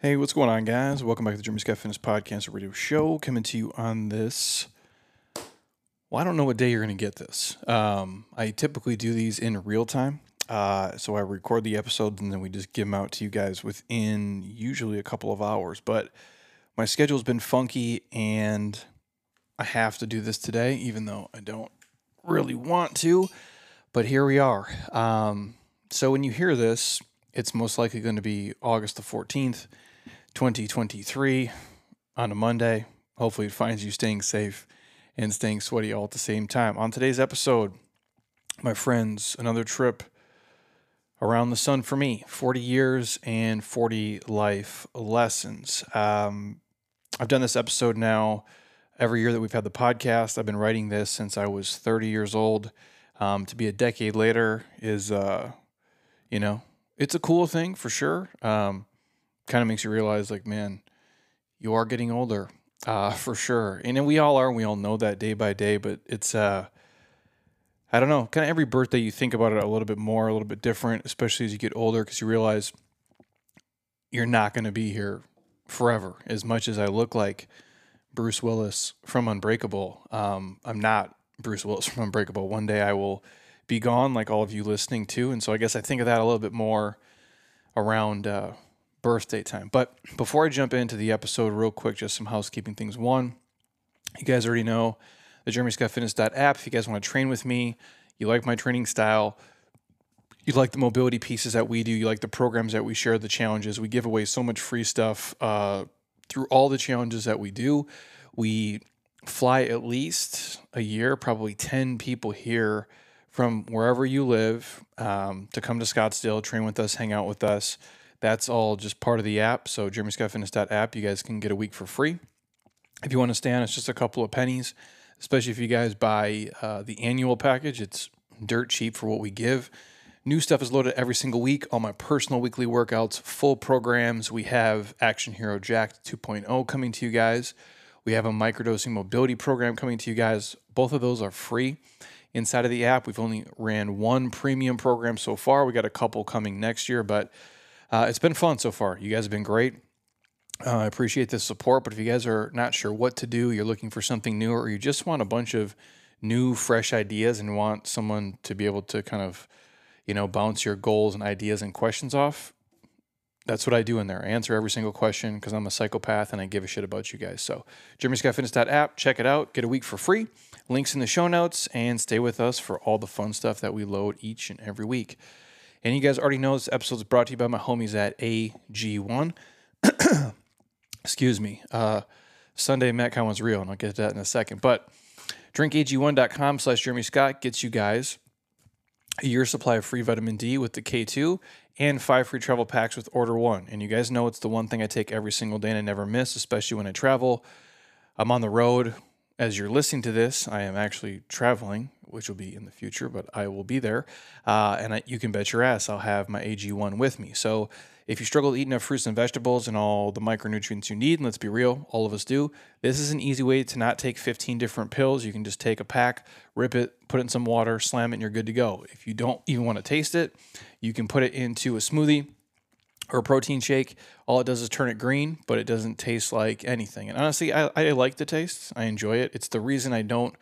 Hey, what's going on, guys? Welcome back to the Jeremy Scott Fitness Podcast Radio Show. Coming to you on this. Well, I don't know what day you're going to get this. Um, I typically do these in real time. Uh, so I record the episodes and then we just give them out to you guys within usually a couple of hours. But my schedule's been funky and I have to do this today, even though I don't really want to. But here we are. Um, so when you hear this, it's most likely going to be August the 14th. 2023 on a Monday. Hopefully, it finds you staying safe and staying sweaty all at the same time. On today's episode, my friends, another trip around the sun for me 40 years and 40 life lessons. Um, I've done this episode now every year that we've had the podcast. I've been writing this since I was 30 years old. Um, to be a decade later is, uh, you know, it's a cool thing for sure. Um, kind of makes you realize like man you are getting older uh, for sure. And we all are we all know that day by day but it's uh i don't know kind of every birthday you think about it a little bit more a little bit different especially as you get older because you realize you're not going to be here forever. As much as i look like bruce willis from unbreakable um, i'm not bruce willis from unbreakable. One day i will be gone like all of you listening to and so i guess i think of that a little bit more around uh, birthday time. But before I jump into the episode, real quick, just some housekeeping things. One, you guys already know the JeremyScottFitness.app. If you guys want to train with me, you like my training style, you like the mobility pieces that we do, you like the programs that we share, the challenges. We give away so much free stuff uh, through all the challenges that we do. We fly at least a year, probably 10 people here from wherever you live um, to come to Scottsdale, train with us, hang out with us. That's all just part of the app. So jeremyscottfitness.app, you guys can get a week for free. If you want to stay on, it's just a couple of pennies, especially if you guys buy uh, the annual package. It's dirt cheap for what we give. New stuff is loaded every single week. All my personal weekly workouts, full programs. We have Action Hero Jacked 2.0 coming to you guys. We have a microdosing mobility program coming to you guys. Both of those are free inside of the app. We've only ran one premium program so far. We got a couple coming next year, but uh, it's been fun so far. You guys have been great. Uh, I appreciate the support, but if you guys are not sure what to do, you're looking for something new, or you just want a bunch of new, fresh ideas and want someone to be able to kind of, you know, bounce your goals and ideas and questions off, that's what I do in there. I answer every single question because I'm a psychopath and I give a shit about you guys. So, JeremyScottFitness.app, check it out. Get a week for free. Links in the show notes and stay with us for all the fun stuff that we load each and every week. And you guys already know this episode is brought to you by my homies at AG1. Excuse me. Uh, Sunday Metcon was real, and I'll get to that in a second. But drinkag1.com slash Jeremy Scott gets you guys a year supply of free vitamin D with the K2 and five free travel packs with order one. And you guys know it's the one thing I take every single day and I never miss, especially when I travel. I'm on the road as you're listening to this, I am actually traveling, which will be in the future, but I will be there. Uh, and I, you can bet your ass I'll have my AG1 with me. So if you struggle to eat enough fruits and vegetables and all the micronutrients you need, and let's be real, all of us do, this is an easy way to not take 15 different pills. You can just take a pack, rip it, put it in some water, slam it, and you're good to go. If you don't even want to taste it, you can put it into a smoothie or a protein shake, all it does is turn it green, but it doesn't taste like anything. And honestly, I, I like the taste. I enjoy it. It's the reason I don't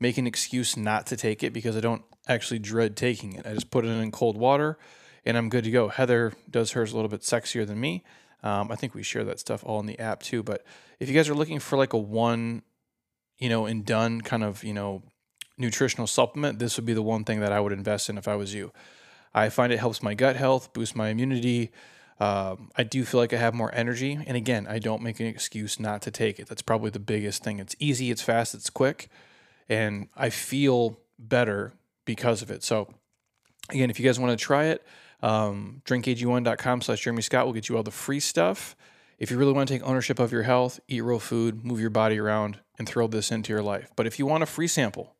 make an excuse not to take it because I don't actually dread taking it. I just put it in cold water and I'm good to go. Heather does hers a little bit sexier than me. Um, I think we share that stuff all in the app too. But if you guys are looking for like a one, you know, and done kind of, you know, nutritional supplement, this would be the one thing that I would invest in if I was you. I find it helps my gut health, boost my immunity, um, I do feel like I have more energy. And again, I don't make an excuse not to take it. That's probably the biggest thing. It's easy, it's fast, it's quick, and I feel better because of it. So, again, if you guys want to try it, um, drinkag1.com slash Jeremy Scott will get you all the free stuff. If you really want to take ownership of your health, eat real food, move your body around, and throw this into your life. But if you want a free sample,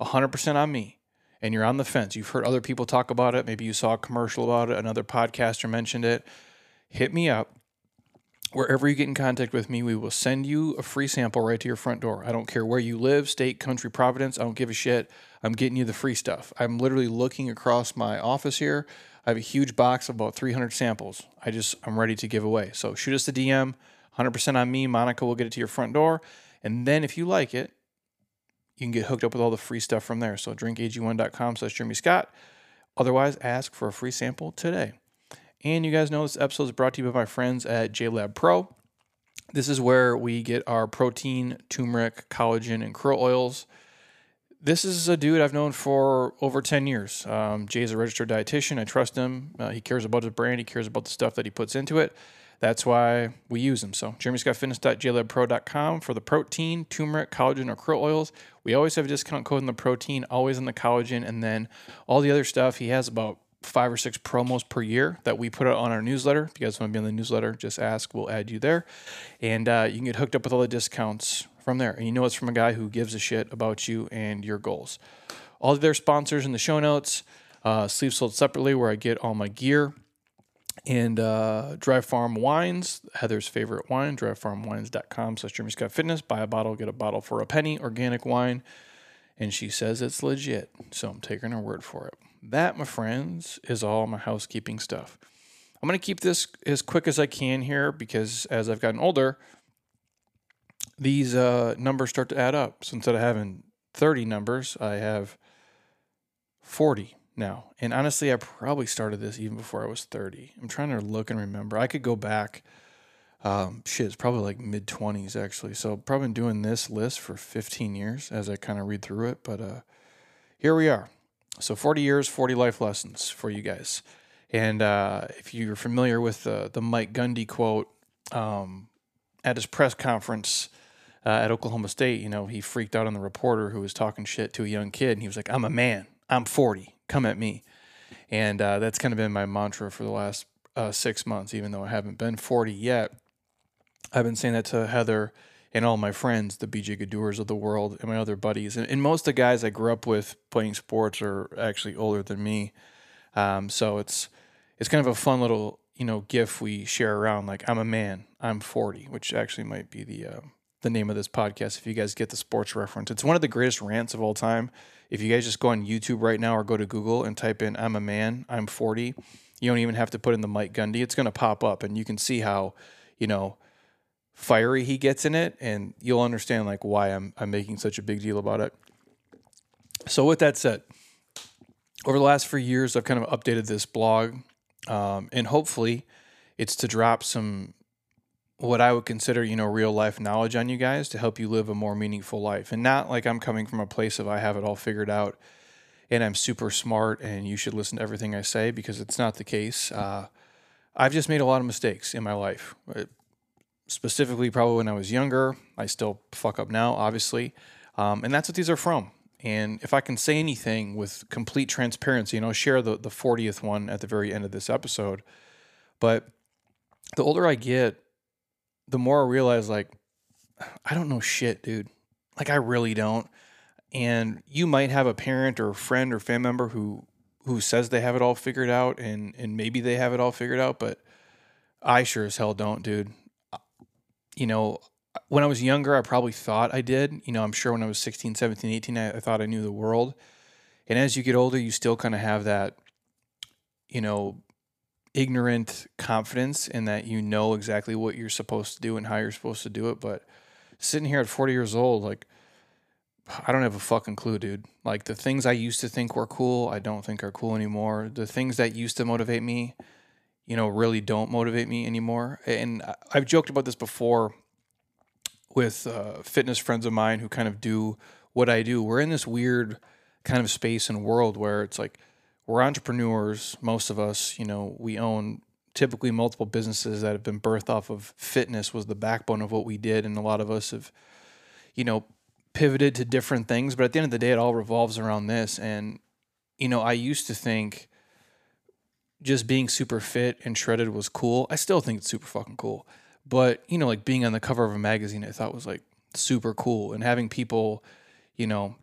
100% on me, and you're on the fence, you've heard other people talk about it, maybe you saw a commercial about it, another podcaster mentioned it, hit me up. Wherever you get in contact with me, we will send you a free sample right to your front door. I don't care where you live, state, country, providence. I don't give a shit. I'm getting you the free stuff. I'm literally looking across my office here. I have a huge box of about 300 samples. I just, I'm ready to give away. So shoot us a DM, 100% on me. Monica will get it to your front door. And then if you like it, you can get hooked up with all the free stuff from there. So drinkag1.com slash Jeremy Scott. Otherwise, ask for a free sample today. And you guys know this episode is brought to you by my friends at Jaylab Pro. This is where we get our protein, turmeric, collagen, and krill oils. This is a dude I've known for over 10 years. Um, Jay's a registered dietitian. I trust him. Uh, he cares about his brand, he cares about the stuff that he puts into it. That's why we use them. So, jeremyscottfitness.jaylabpro.com for the protein, turmeric, collagen, or krill oils. We always have a discount code in the protein, always in the collagen, and then all the other stuff. He has about five or six promos per year that we put out on our newsletter. If you guys want to be on the newsletter, just ask. We'll add you there. And uh, you can get hooked up with all the discounts from there. And you know it's from a guy who gives a shit about you and your goals. All of their sponsors in the show notes. Uh, sold separately, where I get all my gear. And uh, Dry Farm Wines, Heather's favorite wine, dryfarmwines.com slash Jeremy Scott Fitness. Buy a bottle, get a bottle for a penny, organic wine. And she says it's legit. So I'm taking her word for it. That, my friends, is all my housekeeping stuff. I'm going to keep this as quick as I can here because as I've gotten older, these uh, numbers start to add up. So instead of having 30 numbers, I have 40 now. And honestly, I probably started this even before I was 30. I'm trying to look and remember. I could go back. Um, shit, it's probably like mid 20s actually. So probably been doing this list for 15 years as I kind of read through it. But uh, here we are. So 40 years, 40 life lessons for you guys. And uh, if you're familiar with the, the Mike Gundy quote um, at his press conference uh, at Oklahoma State, you know, he freaked out on the reporter who was talking shit to a young kid. And he was like, I'm a man. I'm 40. Come at me. And uh, that's kind of been my mantra for the last uh, six months, even though I haven't been 40 yet. I've been saying that to Heather and all my friends, the BJ Gadurs of the world, and my other buddies. And, and, most of the guys I grew up with playing sports are actually older than me. Um, so it's it's kind of a fun little you know gif we share around. Like I'm a man, I'm 40, which actually might be the uh, the name of this podcast. If you guys get the sports reference, it's one of the greatest rants of all time. If you guys just go on YouTube right now or go to Google and type in "I'm a man, I'm 40," you don't even have to put in the Mike Gundy. It's going to pop up, and you can see how you know fiery he gets in it, and you'll understand like why I'm I'm making such a big deal about it. So with that said, over the last few years, I've kind of updated this blog, um, and hopefully, it's to drop some what I would consider, you know, real life knowledge on you guys to help you live a more meaningful life, and not like I'm coming from a place of I have it all figured out and I'm super smart and you should listen to everything I say because it's not the case. Uh, I've just made a lot of mistakes in my life specifically probably when I was younger. I still fuck up now, obviously. Um, and that's what these are from. And if I can say anything with complete transparency, and I'll share the, the 40th one at the very end of this episode. But the older I get, the more I realize, like, I don't know shit, dude. Like, I really don't. And you might have a parent or a friend or family member who who says they have it all figured out, and and maybe they have it all figured out, but I sure as hell don't, dude you know, when I was younger, I probably thought I did. You know, I'm sure when I was 16, 17, 18, I, I thought I knew the world. And as you get older, you still kind of have that, you know, ignorant confidence in that you know exactly what you're supposed to do and how you're supposed to do it. But sitting here at 40 years old, like, I don't have a fucking clue, dude. Like, the things I used to think were cool, I don't think are cool anymore. The things that used to motivate me, you know, really don't motivate me anymore. And I've joked about this before with uh, fitness friends of mine who kind of do what I do. We're in this weird kind of space and world where it's like we're entrepreneurs, most of us, you know, we own typically multiple businesses that have been birthed off of fitness was the backbone of what we did and a lot of us have you know pivoted to different things but at the end of the day it all revolves around this and you know I used to think just being super fit and shredded was cool. I still think it's super fucking cool. But, you know, like being on the cover of a magazine, I thought was like super cool. And having people, you know,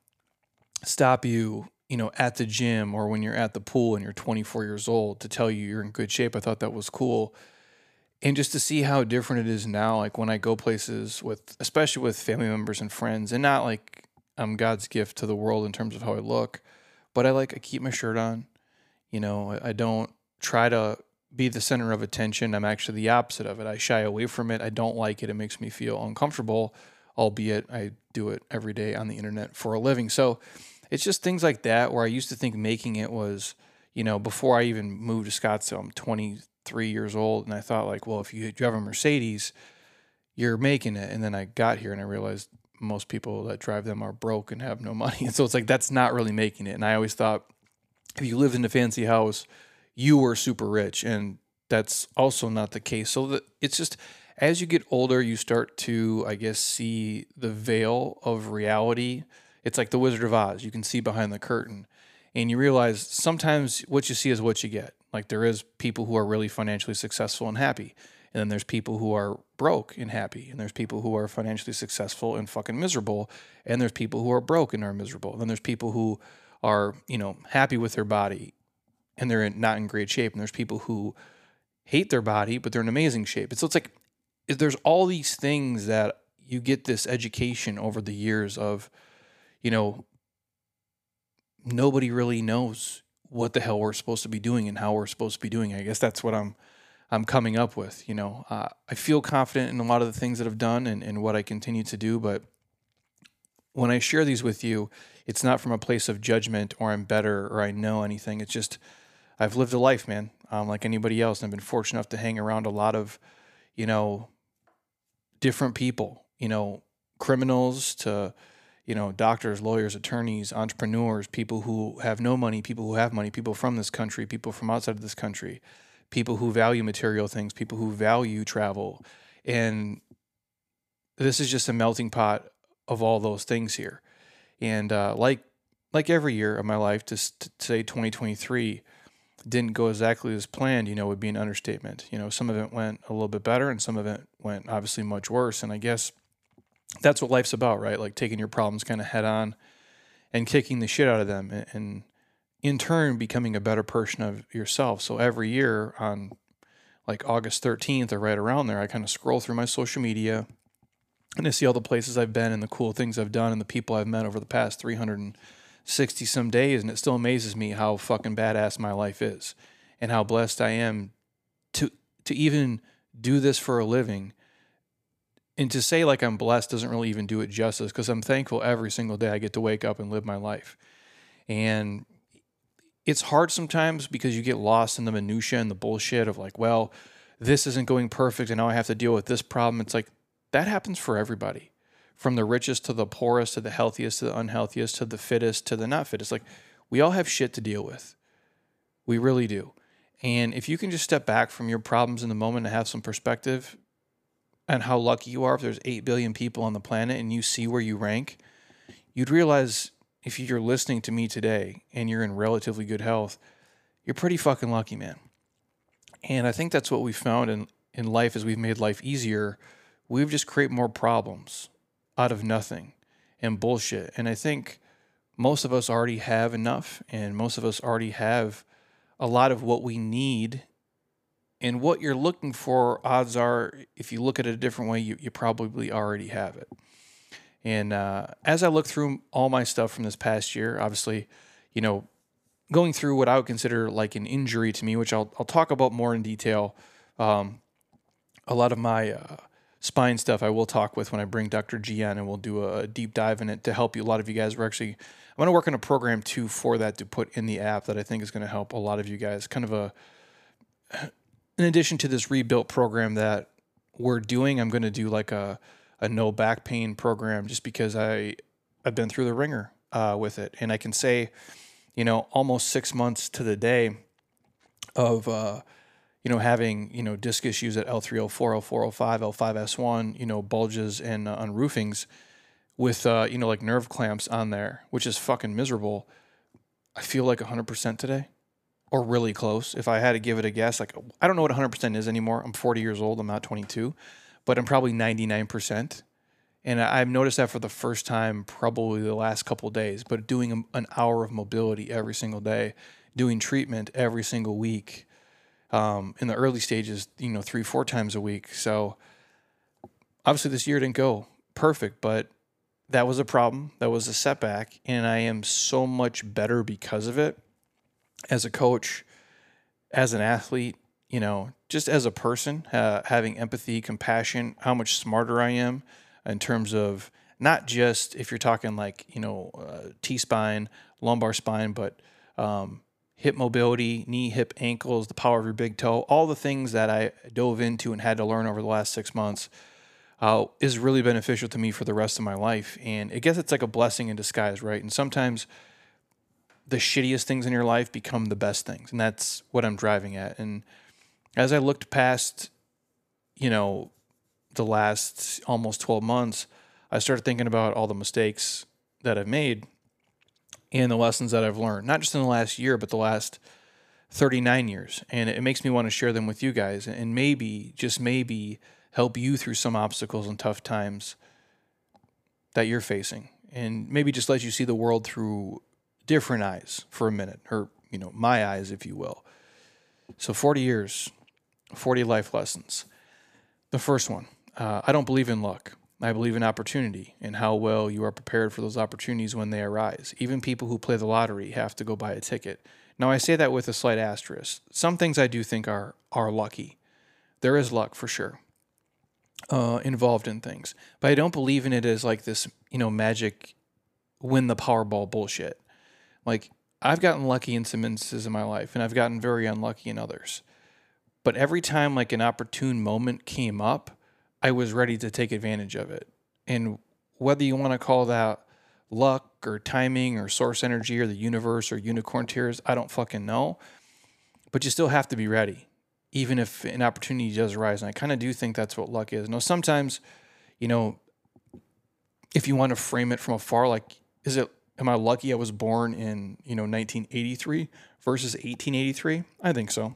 stop you, you know, at the gym or when you're at the pool and you're 24 years old to tell you you're in good shape, I thought that was cool. and just to see how different it is now like when i go places with especially with family members and friends and not like i'm god's gift to the world in terms of how i look but i like i keep my shirt on you know i, don't try to be the center of attention i'm actually the opposite of it i shy away from it i don't like it it makes me feel uncomfortable albeit i do it every day on the internet for a living so it's just things like that where i used to think making it was you know before i even moved to scottsdale i'm 23 years old, and I thought like, well, if you drive a Mercedes, you're making it. And then I got here and I realized most people that drive them are broke and have no money. And so it's like that's not really making it. And I always thought if you lived in a fancy house, you were super rich, and that's also not the case. So that it's just as you get older, you start to, I guess, see the veil of reality. It's like the Wizard of Oz. You can see behind the curtain, and you realize sometimes what you see is what you get. Like there is people who are really financially successful and happy. And then there's people who are broke and happy. And there's people who are financially successful and fucking miserable. And there's people who are broke and are miserable. And then there's people who are, you know, happy with their body and they're not in great shape. And there's people who hate their body, but they're in amazing shape. And so it's like there's all these things that you get this education over the years of, you know, nobody really knows what the hell we're supposed to be doing and how we're supposed to be doing. I guess that's what I'm I'm coming up with. You know, uh, I feel confident in a lot of the things that I've done and, and what I continue to do, but when I share these with you, it's not from a place of judgment or I'm better or I know anything. It's just I've lived a life, man, um, like anybody else, and I've been fortunate enough to hang around a lot of, you know, different people. You know, criminals to you know, doctors, lawyers, attorneys, entrepreneurs, people who have no money, people who have money, people from this country, people from outside of this country, people who value material things, people who value travel. And this is just a melting pot of all those things here. And uh, like like every year of my life, to, to say 2023 didn't go exactly as planned, you know, would be an understatement. You know, some of it went a little bit better and some of it went obviously much worse. And I guess – that's what life's about, right? Like taking your problems kind of head on and kicking the shit out of them and, and in turn becoming a better person of yourself. So every year on like August 13th or right around there, I kind of scroll through my social media and I see all the places I've been and the cool things I've done and the people I've met over the past 360 some days. And it still amazes me how fucking badass my life is and how blessed I am to, to even do this for a living and to say like I'm blessed doesn't really even do it justice because I'm thankful every single day I get to wake up and live my life. And it's hard sometimes because you get lost in the minutia and the bullshit of like, well, this isn't going perfect and now I have to deal with this problem. It's like that happens for everybody. From the richest to the poorest to the healthiest to the unhealthiest to the fittest to the not fittest. Like we all have shit to deal with. We really do. And if you can just step back from your problems in the moment and have some perspective, and how lucky you are if there's 8 billion people on the planet and you see where you rank, you'd realize if you're listening to me today and you're in relatively good health, you're pretty fucking lucky, man. And I think that's what we found in, in life as we've made life easier. We've just created more problems out of nothing and bullshit. And I think most of us already have enough, and most of us already have a lot of what we need and what you're looking for, odds are, if you look at it a different way, you, you probably already have it. And uh, as I look through all my stuff from this past year, obviously, you know, going through what I would consider like an injury to me, which I'll, I'll talk about more in detail. Um, a lot of my uh, spine stuff I will talk with when I bring Dr. G and we'll do a deep dive in it to help you. A lot of you guys, we're actually, I'm going to work on a program too for that to put in the app that I think is going to help a lot of you guys. Kind of a, in addition to this rebuilt program that we're doing, I'm going to do like a, a no back pain program just because I, I've been through the ringer uh, with it. And I can say, you know, almost six months to the day of, uh, you know, having, you know, disc issues at L3, L4, L4, L5, L5S1, you know, bulges and uh, on roofings with, uh, you know, like nerve clamps on there, which is fucking miserable. I feel like 100% today or really close. If I had to give it a guess, like I don't know what 100% is anymore. I'm 40 years old. I'm not 22, but I'm probably 99%. And I've noticed that for the first time, probably the last couple days. But doing an hour of mobility every single day, doing treatment every single week, Um, in the early stages, you know, three, four times a week. So obviously this year didn't go perfect, but that was a problem. That was a setback. And I am so much better because of it as a coach, as an athlete, you know, just as a person, uh, having empathy, compassion, how much smarter I am in terms of not just if you're talking like, you know, uh, T spine, lumbar spine, but um, hip mobility, knee, hip, ankles, the power of your big toe, all the things that I dove into and had to learn over the last six months. Uh, is really beneficial to me for the rest of my life. And I guess it's like a blessing in disguise, right? And sometimes the shittiest things in your life become the best things. And that's what I'm driving at. And as I looked past, you know, the last almost 12 months, I started thinking about all the mistakes that I've made and the lessons that I've learned, not just in the last year, but the last 39 years. And it makes me want to share them with you guys and maybe, just maybe, help you through some obstacles and tough times that you're facing. And maybe just let you see the world through different eyes for a minute, or, you know, my eyes, if you will. So 40 years, 40 life lessons. The first one uh, I don't believe in luck. I believe in opportunity and how well you are prepared for those opportunities when they arise. Even people who play the lottery have to go buy a ticket. Now, I say that with a slight asterisk. Some things I do think are, are lucky. There is luck for sure uh, involved in things, but I don't believe in it as like this, you know, magic win the Powerball bullshit. Like, I've gotten lucky in some instances in my life, and I've gotten very unlucky in others. But every time like an opportune moment came up, I was ready to take advantage of it. And whether you want to call that luck or timing or source energy or the universe or unicorn tears, I don't fucking know. But you still have to be ready, even if an opportunity does arise. And I kind of do think that's what luck is. Now, sometimes, you know, if you want to frame it from afar, like, is it, am I lucky I was born in, you know, 1983 versus 1883? I think so.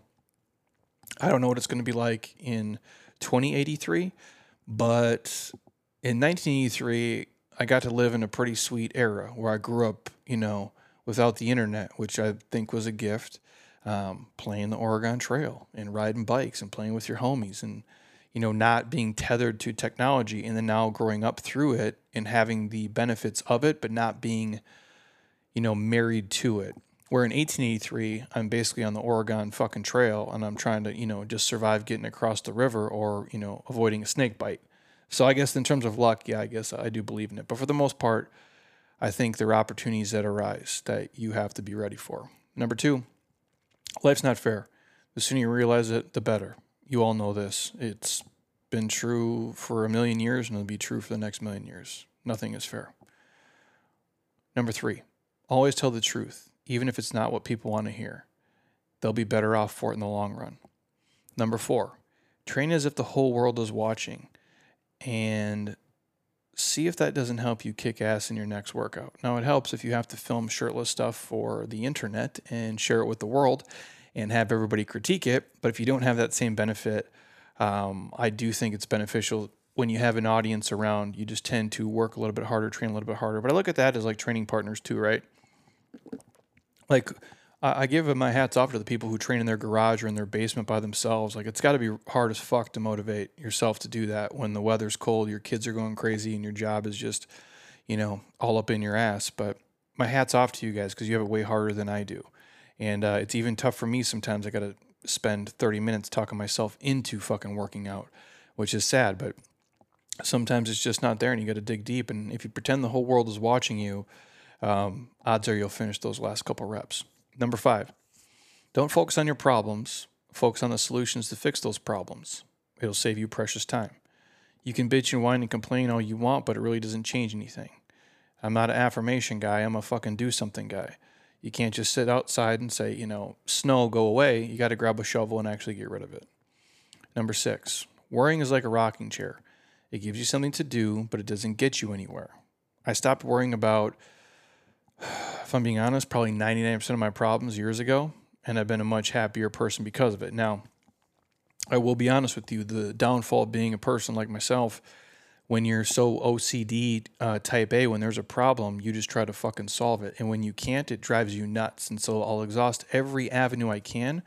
I don't know what it's going to be like in 2083, but in 1983, I got to live in a pretty sweet era where I grew up, you know, without the internet, which I think was a gift. Um, playing the Oregon Trail and riding bikes and playing with your homies and you know not being tethered to technology and then now growing up through it and having the benefits of it but not being you know married to it where in 1883, I'm basically on the Oregon fucking trail and I'm trying to, you know, just survive getting across the river or, you know, avoiding a snake bite. So I guess in terms of luck, yeah, I guess I do believe in it. But for the most part, I think there are opportunities that arise that you have to be ready for. Number two, life's not fair. The sooner you realize it, the better. You all know this. It's been true for a million years and it'll be true for the next million years. Nothing is fair. Number three, always tell the truth even if it's not what people want to hear. They'll be better off for it in the long run. Number four, train as if the whole world is watching and see if that doesn't help you kick ass in your next workout. Now, it helps if you have to film shirtless stuff for the internet and share it with the world and have everybody critique it. But if you don't have that same benefit, um, I do think it's beneficial when you have an audience around. You just tend to work a little bit harder, train a little bit harder. But I look at that as like training partners too, right? Like I, give my hats off to the people who train in their garage or in their basement by themselves. Like it's got to be hard as fuck to motivate yourself to do that when the weather's cold, your kids are going crazy, and your job is just, you know, all up in your ass. But my hats off to you guys because you have it way harder than I do, and uh, it's even tough for me sometimes. I got to spend 30 minutes talking myself into fucking working out, which is sad, but sometimes it's just not there, and you got to dig deep. And if you pretend the whole world is watching you um, odds are you'll finish those last couple reps. Number five, don't focus on your problems, focus on the solutions to fix those problems. It'll save you precious time. You can bitch and whine and complain all you want, but it really doesn't change anything. I'm not an affirmation guy, I'm a fucking do something guy. You can't just sit outside and say, you know, snow, go away. You got to grab a shovel and actually get rid of it. Number six, worrying is like a rocking chair. It gives you something to do, but it doesn't get you anywhere. I stopped worrying about if I'm being honest, probably 99% of my problems years ago, and I've been a much happier person because of it. Now, I will be honest with you, the downfall of being a person like myself, when you're so OCD uh, type A, when there's a problem, you just try to fucking solve it. And when you can't, it drives you nuts. And so I'll exhaust every avenue I can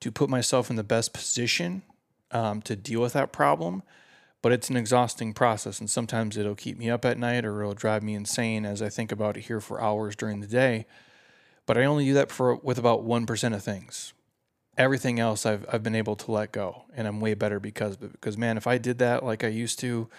to put myself in the best position um, to deal with that problem. But it's an exhausting process, and sometimes it'll keep me up at night or it'll drive me insane as I think about it here for hours during the day. But I only do that for with about one percent of things. Everything else I've I've been able to let go, and I'm way better because. Because man, if I did that like I used to,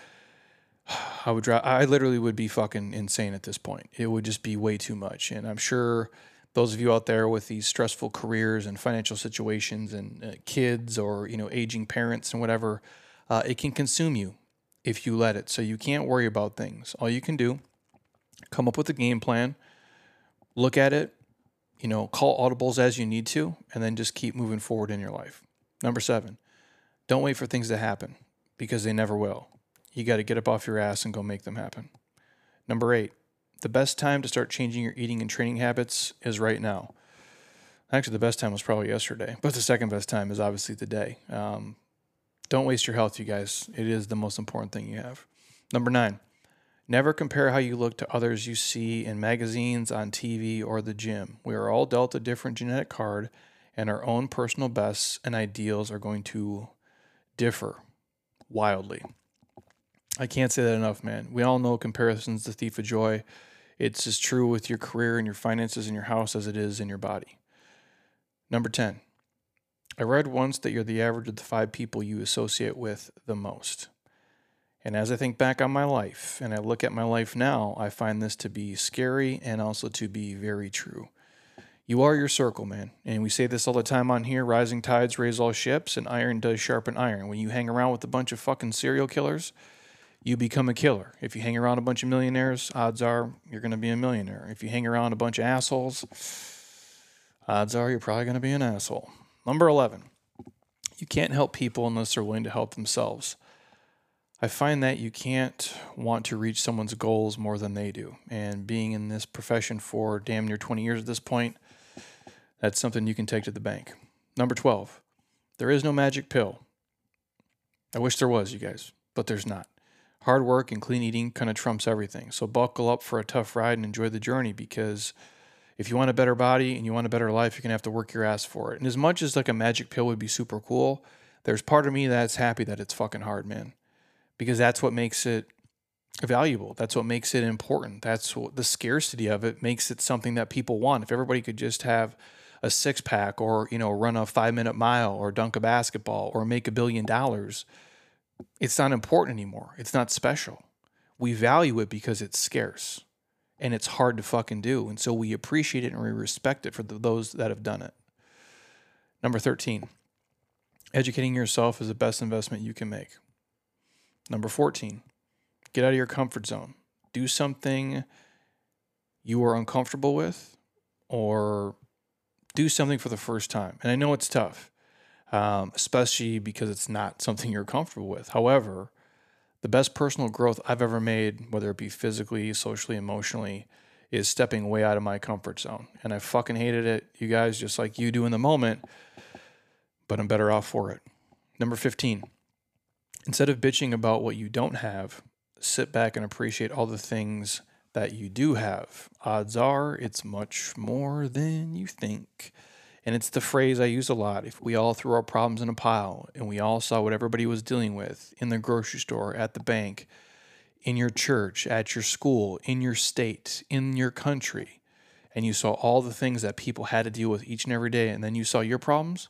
I would drive. I literally would be fucking insane at this point. It would just be way too much, and I'm sure those of you out there with these stressful careers and financial situations and uh, kids or you know aging parents and whatever uh, it can consume you if you let it. So you can't worry about things. All you can do come up with a game plan look at it you know call audibles as you need to and then just keep moving forward in your life. Number seven don't wait for things to happen because they never will. You got to get up off your ass and go make them happen. Number eight the best time to start changing your eating and training habits is right now. Actually, the best time was probably yesterday, but the second best time is obviously today. Um, don't waste your health, you guys. It is the most important thing you have. Number nine, never compare how you look to others you see in magazines, on TV, or the gym. We are all dealt a different genetic card, and our own personal bests and ideals are going to differ wildly. I can't say that enough, man. We all know comparison's the thief of joy. It's as true with your career and your finances and your house as it is in your body. Number 10. I read once that you're the average of the five people you associate with the most. And as I think back on my life and I look at my life now, I find this to be scary and also to be very true. You are your circle, man. And we say this all the time on here rising tides raise all ships, and iron does sharpen iron. When you hang around with a bunch of fucking serial killers, you become a killer. If you hang around a bunch of millionaires, odds are you're going to be a millionaire. If you hang around a bunch of assholes, odds are you're probably going to be an asshole. Number 11, you can't help people unless they're willing to help themselves. I find that you can't want to reach someone's goals more than they do. And being in this profession for damn near 20 years at this point, that's something you can take to the bank. Number 12, there is no magic pill. I wish there was, you guys, but there's not hard work and clean eating kind of trumps everything. So buckle up for a tough ride and enjoy the journey because if you want a better body and you want a better life, you're going to have to work your ass for it. And as much as like a magic pill would be super cool, there's part of me that's happy that it's fucking hard, man. Because that's what makes it valuable. That's what makes it important. That's what the scarcity of it makes it something that people want. If everybody could just have a six pack or, you know, run a 5-minute mile or dunk a basketball or make a billion dollars, it's not important anymore. It's not special. We value it because it's scarce and it's hard to fucking do. And so we appreciate it and we respect it for the, those that have done it. Number 13, educating yourself is the best investment you can make. Number 14, get out of your comfort zone. Do something you are uncomfortable with or do something for the first time. And I know it's tough um, especially because it's not something you're comfortable with. However, the best personal growth I've ever made, whether it be physically, socially, emotionally, is stepping way out of my comfort zone. And I fucking hated it, you guys, just like you do in the moment, but I'm better off for it. Number 15, instead of bitching about what you don't have, sit back and appreciate all the things that you do have. Odds are it's much more than you think. And it's the phrase I use a lot. If we all threw our problems in a pile and we all saw what everybody was dealing with in the grocery store, at the bank, in your church, at your school, in your state, in your country, and you saw all the things that people had to deal with each and every day, and then you saw your problems,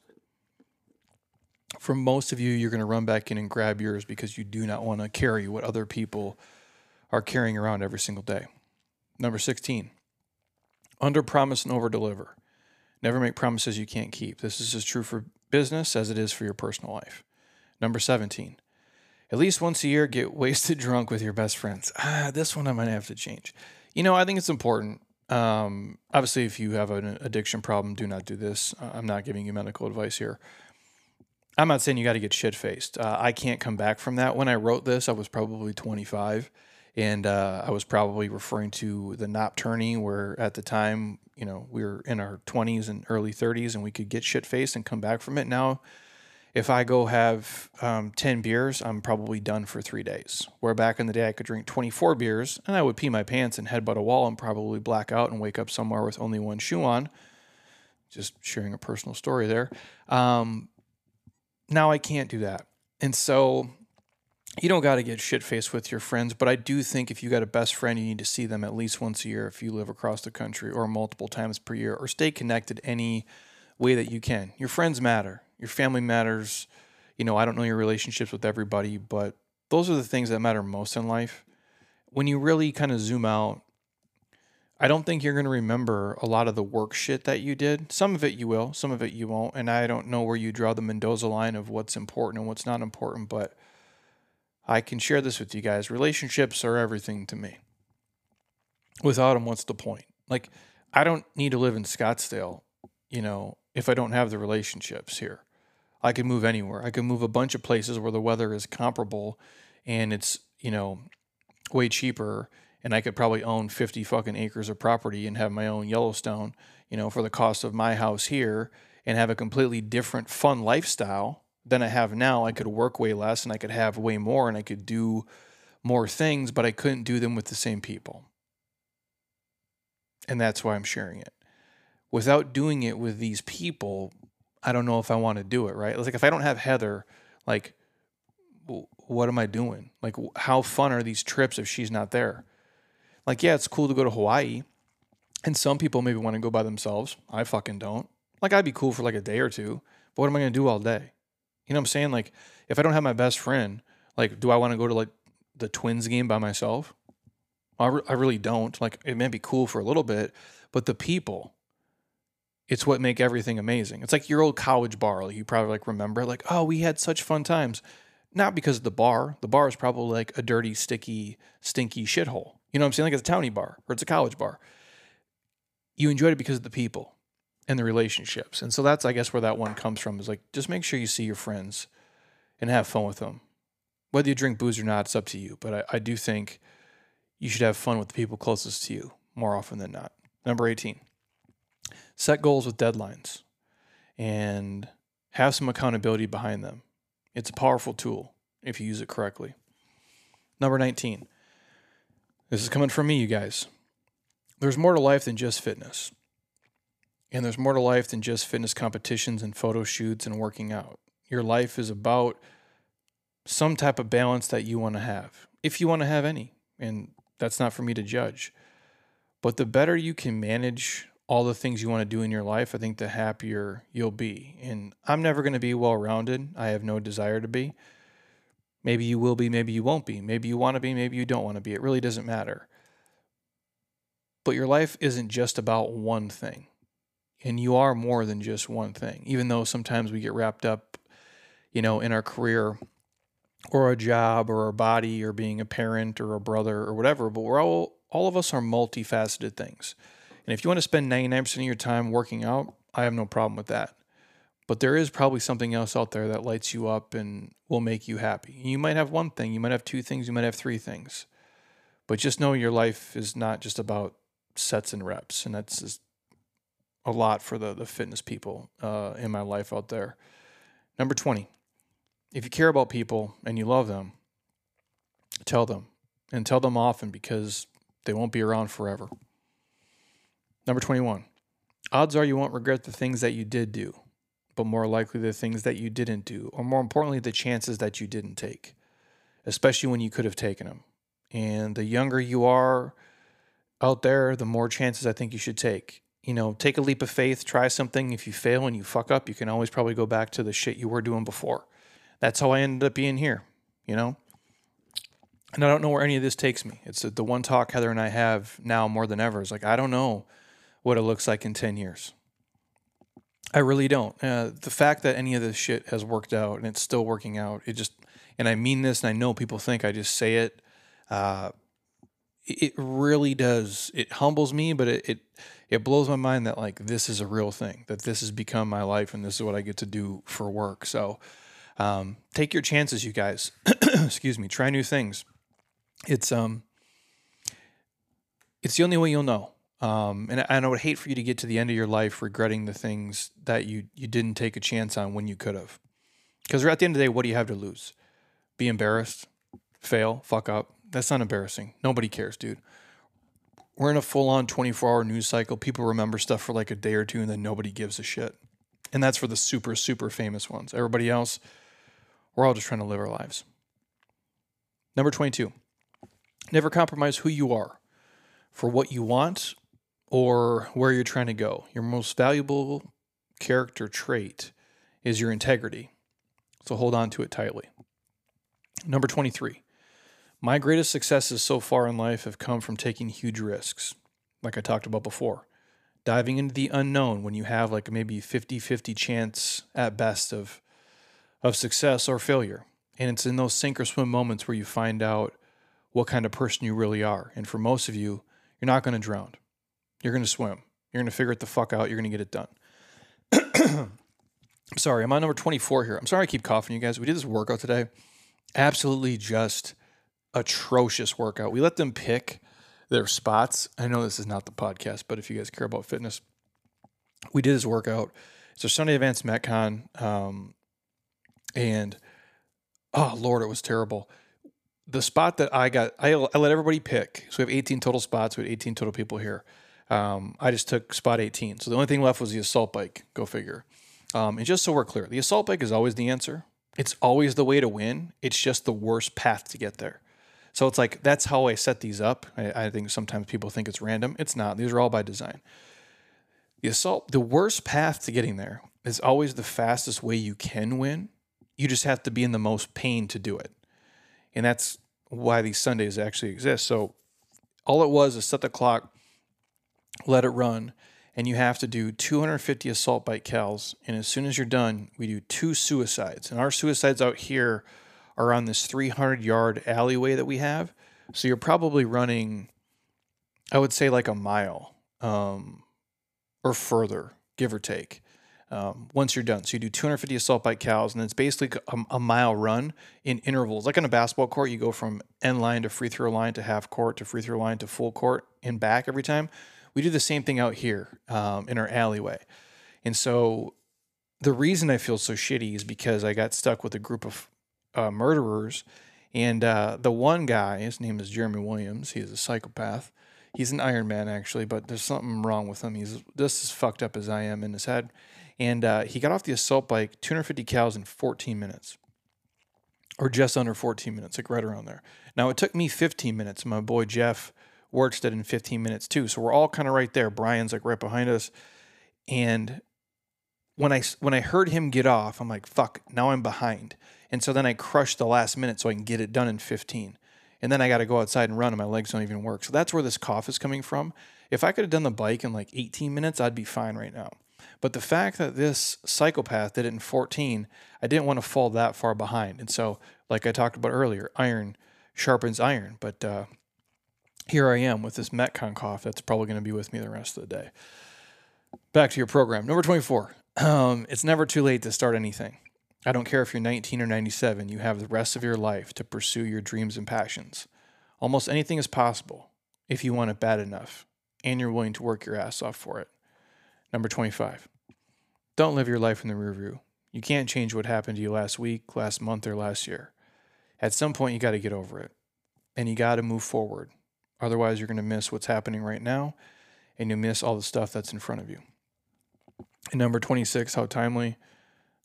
for most of you, you're going to run back in and grab yours because you do not want to carry what other people are carrying around every single day. Number 16, under promise and over deliver. Never make promises you can't keep. This is as true for business as it is for your personal life. Number 17. At least once a year, get wasted drunk with your best friends. Ah, this one I might have to change. You know, I think it's important. Um, obviously, if you have an addiction problem, do not do this. I'm not giving you medical advice here. I'm not saying you got to get shit faced. Uh, I can't come back from that. When I wrote this, I was probably 25 and uh, I was probably referring to the Knopp tourney, where at the time, you know, we were in our 20s and early 30s, and we could get shit faced and come back from it. Now, if I go have um, 10 beers, I'm probably done for three days. Where back in the day, I could drink 24 beers, and I would pee my pants and headbutt a wall and probably black out and wake up somewhere with only one shoe on. Just sharing a personal story there. Um, now I can't do that. And so you don't got to get shit faced with your friends, but I do think if you got a best friend, you need to see them at least once a year if you live across the country or multiple times per year or stay connected any way that you can. Your friends matter, your family matters. You know, I don't know your relationships with everybody, but those are the things that matter most in life. When you really kind of zoom out, I don't think you're going to remember a lot of the work shit that you did. Some of it you will, some of it you won't. And I don't know where you draw the Mendoza line of what's important and what's not important, but I can share this with you guys. Relationships are everything to me. Without them, what's the point? Like, I don't need to live in Scottsdale, you know, if I don't have the relationships here. I can move anywhere. I can move a bunch of places where the weather is comparable and it's, you know, way cheaper. And I could probably own 50 fucking acres of property and have my own Yellowstone, you know, for the cost of my house here and have a completely different fun lifestyle than I have now. I could work way less and I could have way more and I could do more things, but I couldn't do them with the same people. And that's why I'm sharing it. Without doing it with these people, I don't know if I want to do it, right? It's like if I don't have Heather, like what am I doing? Like how fun are these trips if she's not there? Like yeah, it's cool to go to Hawaii. And some people maybe want to go by themselves. I fucking don't. Like I'd be cool for like a day or two, but what am I going to do all day? You know what I'm saying? Like, if I don't have my best friend, like, do I want to go to like the Twins game by myself? I, re- I really don't. Like, it may be cool for a little bit, but the people, it's what make everything amazing. It's like your old college bar. Like you probably like remember, like, oh, we had such fun times. Not because of the bar. The bar is probably like a dirty, sticky, stinky shithole. You know what I'm saying? Like it's a towny bar or it's a college bar. You enjoyed it because of the people and the relationships. And so that's, I guess, where that one comes from is like, just make sure you see your friends and have fun with them. Whether you drink booze or not, it's up to you. But I, I do think you should have fun with the people closest to you more often than not. Number 18, set goals with deadlines and have some accountability behind them. It's a powerful tool if you use it correctly. Number 19, this is coming from me, you guys. There's more to life than just fitness. And there's more to life than just fitness competitions and photo shoots and working out. Your life is about some type of balance that you want to have, if you want to have any. And that's not for me to judge. But the better you can manage all the things you want to do in your life, I think the happier you'll be. And I'm never going to be well rounded. I have no desire to be. Maybe you will be, maybe you won't be. Maybe you want to be, maybe you don't want to be. It really doesn't matter. But your life isn't just about one thing and you are more than just one thing even though sometimes we get wrapped up you know in our career or a job or a body or being a parent or a brother or whatever but we're all all of us are multifaceted things. And if you want to spend 99% of your time working out i have no problem with that. But there is probably something else out there that lights you up and will make you happy. You might have one thing you might have two things you might have three things. But just know your life is not just about sets and reps and that's just a lot for the, the fitness people uh, in my life out there. Number 20, if you care about people and you love them, tell them and tell them often because they won't be around forever. Number 21, odds are you won't regret the things that you did do, but more likely the things that you didn't do, or more importantly, the chances that you didn't take, especially when you could have taken them. And the younger you are out there, the more chances I think you should take you know, take a leap of faith, try something. If you fail and you fuck up, you can always probably go back to the shit you were doing before. That's how I ended up being here, you know? And I don't know where any of this takes me. It's the one talk Heather and I have now more than ever is like, I don't know what it looks like in 10 years. I really don't. Uh, the fact that any of this shit has worked out and it's still working out, it just, and I mean this and I know people think I just say it. Uh, it really does. It humbles me, but it, it it blows my mind that like this is a real thing, that this has become my life and this is what I get to do for work. So um, take your chances, you guys. Excuse me. Try new things. It's um, it's the only way you'll know. Um, and, and I would hate for you to get to the end of your life regretting the things that you you didn't take a chance on when you could have. Because at the end of the day, what do you have to lose? Be embarrassed, fail, fuck up. That's not embarrassing. Nobody cares, dude we're in a full on 24 hour news cycle. People remember stuff for like a day or two and then nobody gives a shit. And that's for the super, super famous ones. Everybody else, we're all just trying to live our lives. Number 22, never compromise who you are for what you want or where you're trying to go. Your most valuable character trait is your integrity. So hold on to it tightly. Number 23. My greatest successes so far in life have come from taking huge risks, like I talked about before. Diving into the unknown when you have like maybe 50 50 chance at best of, of success or failure. And it's in those sink or swim moments where you find out what kind of person you really are. And for most of you, you're not going to drown. You're going to swim. You're going to figure it the fuck out. You're going to get it done. sorry, I'm on number 24 here. I'm sorry I keep coughing, you guys. We did this workout today. Absolutely just atrocious workout. We let them pick their spots. I know this is not the podcast, but if you guys care about fitness, we did this workout. It's a Sunday Advanced Metcon. Um, and oh, Lord, it was terrible. The spot that I got, I, I let everybody pick. So we have 18 total spots. We had 18 total people here. Um, I just took spot 18. So the only thing left was the assault bike. Go figure. Um, and just so we're clear, the assault bike is always the answer. It's always the way to win. It's just the worst path to get there. So it's like that's how I set these up. I, I think sometimes people think it's random. It's not. These are all by design. The assault, the worst path to getting there is always the fastest way you can win. You just have to be in the most pain to do it. And that's why these Sundays actually exist. So all it was is set the clock, let it run, and you have to do 250 assault bike cals. And as soon as you're done, we do two suicides. And our suicides out here are on this 300 yard alleyway that we have. So you're probably running, I would say, like a mile um, or further, give or take. Um, once you're done, so you do 250 assault bike cows, and it's basically a, a, mile run in intervals. Like on a basketball court, you go from end line to free throw line to half court to free throw line to full court and back every time. We do the same thing out here um, in our alleyway. And so the reason I feel so shitty is because I got stuck with a group of uh, murderers. And uh, the one guy, his name is Jeremy Williams. He is a psychopath. He's an Iron Man, actually, but there's something wrong with him. He's just as fucked up as I am in his head. And uh, he got off the assault bike 250 cows in 14 minutes, or just under 14 minutes, like right around there. Now, it took me 15 minutes. My boy Jeff works it in 15 minutes too. So we're all kind of right there. Brian's like right behind us. And when I when I heard him get off, I'm like, fuck, now I'm behind. And so then I crush the last minute so I can get it done in 15. And then I got to go outside and run and my legs don't even work. So that's where this cough is coming from. If I could have done the bike in like 18 minutes, I'd be fine right now. But the fact that this psychopath did it in 14, I didn't want to fall that far behind. And so, like I talked about earlier, iron sharpens iron. But uh, here I am with this Metcon cough that's probably going to be with me the rest of the day. Back to your program. Number 24. Um, it's never too late to start anything. I don't care if you're 19 or 97, you have the rest of your life to pursue your dreams and passions. Almost anything is possible if you want it bad enough and you're willing to work your ass off for it. Number 25. Don't live your life in the rear view. You can't change what happened to you last week, last month, or last year. At some point, you got to get over it and you got to move forward. Otherwise, you're going to miss what's happening right now and you miss all the stuff that's in front of you. And number 26, how timely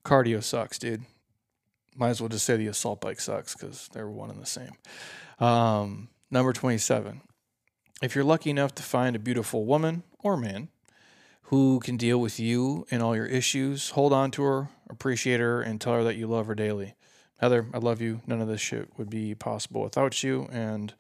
Cardio sucks, dude. Might as well just say the assault bike sucks because they're one and the same. Um, number 27. If you're lucky enough to find a beautiful woman or man who can deal with you and all your issues, hold on to her, appreciate her, and tell her that you love her daily. Heather, I love you. None of this shit would be possible without you. And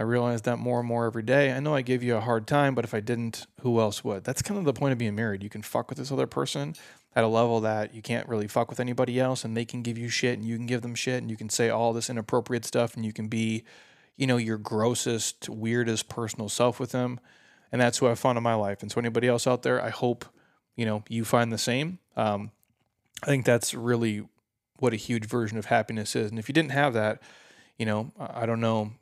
I realize that more and more every day. I know I gave you a hard time, but if I didn't, who else would? That's kind of the point of being married. You can fuck with this other person at a level that you can't really fuck with anybody else and they can give you shit and you can give them shit and you can say all this inappropriate stuff and you can be, you know, your grossest, weirdest personal self with them. And that's who I found in my life. And so anybody else out there, I hope, you know, you find the same. Um, I think that's really what a huge version of happiness is. And if you didn't have that, you know, I don't know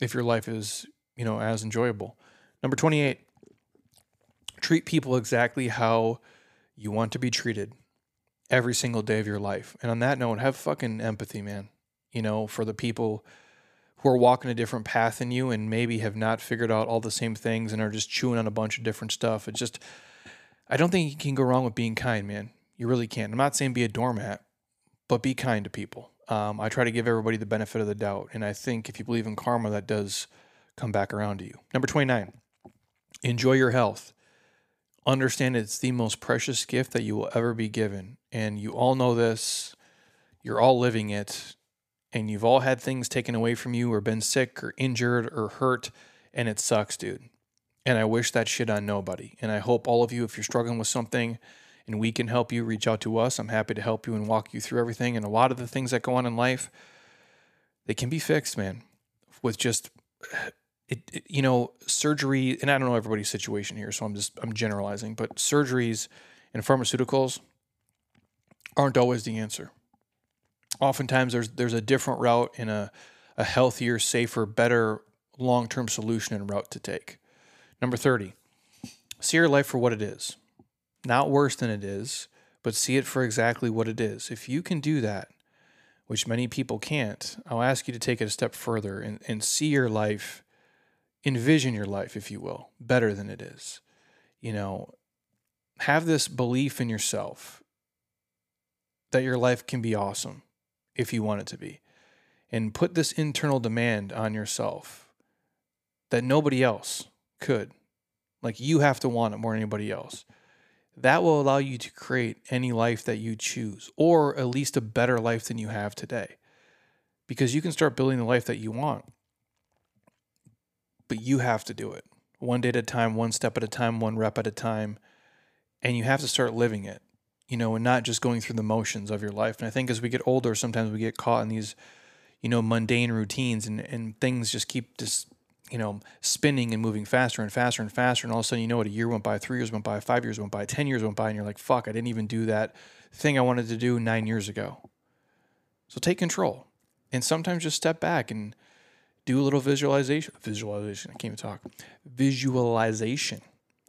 if your life is, you know, as enjoyable. Number 28, treat people exactly how you want to be treated every single day of your life. And on that note, have fucking empathy, man. You know, for the people who are walking a different path than you and maybe have not figured out all the same things and are just chewing on a bunch of different stuff. It's just, I don't think you can go wrong with being kind, man. You really can't. I'm not saying be a doormat, but be kind to people. Um, I try to give everybody the benefit of the doubt. And I think if you believe in karma, that does come back around to you. Number 29, enjoy your health. Understand it's the most precious gift that you will ever be given. And you all know this. You're all living it and you've all had things taken away from you or been sick or injured or hurt and it sucks, dude. And I wish that shit on nobody. And I hope all of you, if you're struggling with something and we can help you, reach out to us. I'm happy to help you and walk you through everything. And a lot of the things that go on in life, they can be fixed, man, with just it, it, you know surgery and i don't know everybody's situation here so i'm just i'm generalizing but surgeries and pharmaceuticals aren't always the answer oftentimes there's there's a different route and a, a healthier, safer, better long-term solution and route to take. Number 30. See your life for what it is. Not worse than it is, but see it for exactly what it is. If you can do that, which many people can't, I'll ask you to take it a step further and, and see your life, envision your life, if you will, better than it is. You know, have this belief in yourself that your life can be awesome if you want it to be. And put this internal demand on yourself that nobody else could. Like you have to want it more than anybody else. That will allow you to create any life that you choose, or at least a better life than you have today. Because you can start building the life that you want. But you have to do it one day at a time, one step at a time, one rep at a time. And you have to start living it you know, and not just going through the motions of your life. And I think as we get older, sometimes we get caught in these, you know, mundane routines and, and things just keep just, you know, spinning and moving faster and faster and faster. And all of a sudden, you know what, a year went by, three years went by, five years went by, 10 years went by, and you're like, fuck, I didn't even do that thing I wanted to do nine years ago. So take control. And sometimes just step back and do a little visualization. Visualization, I can't even talk. Visualization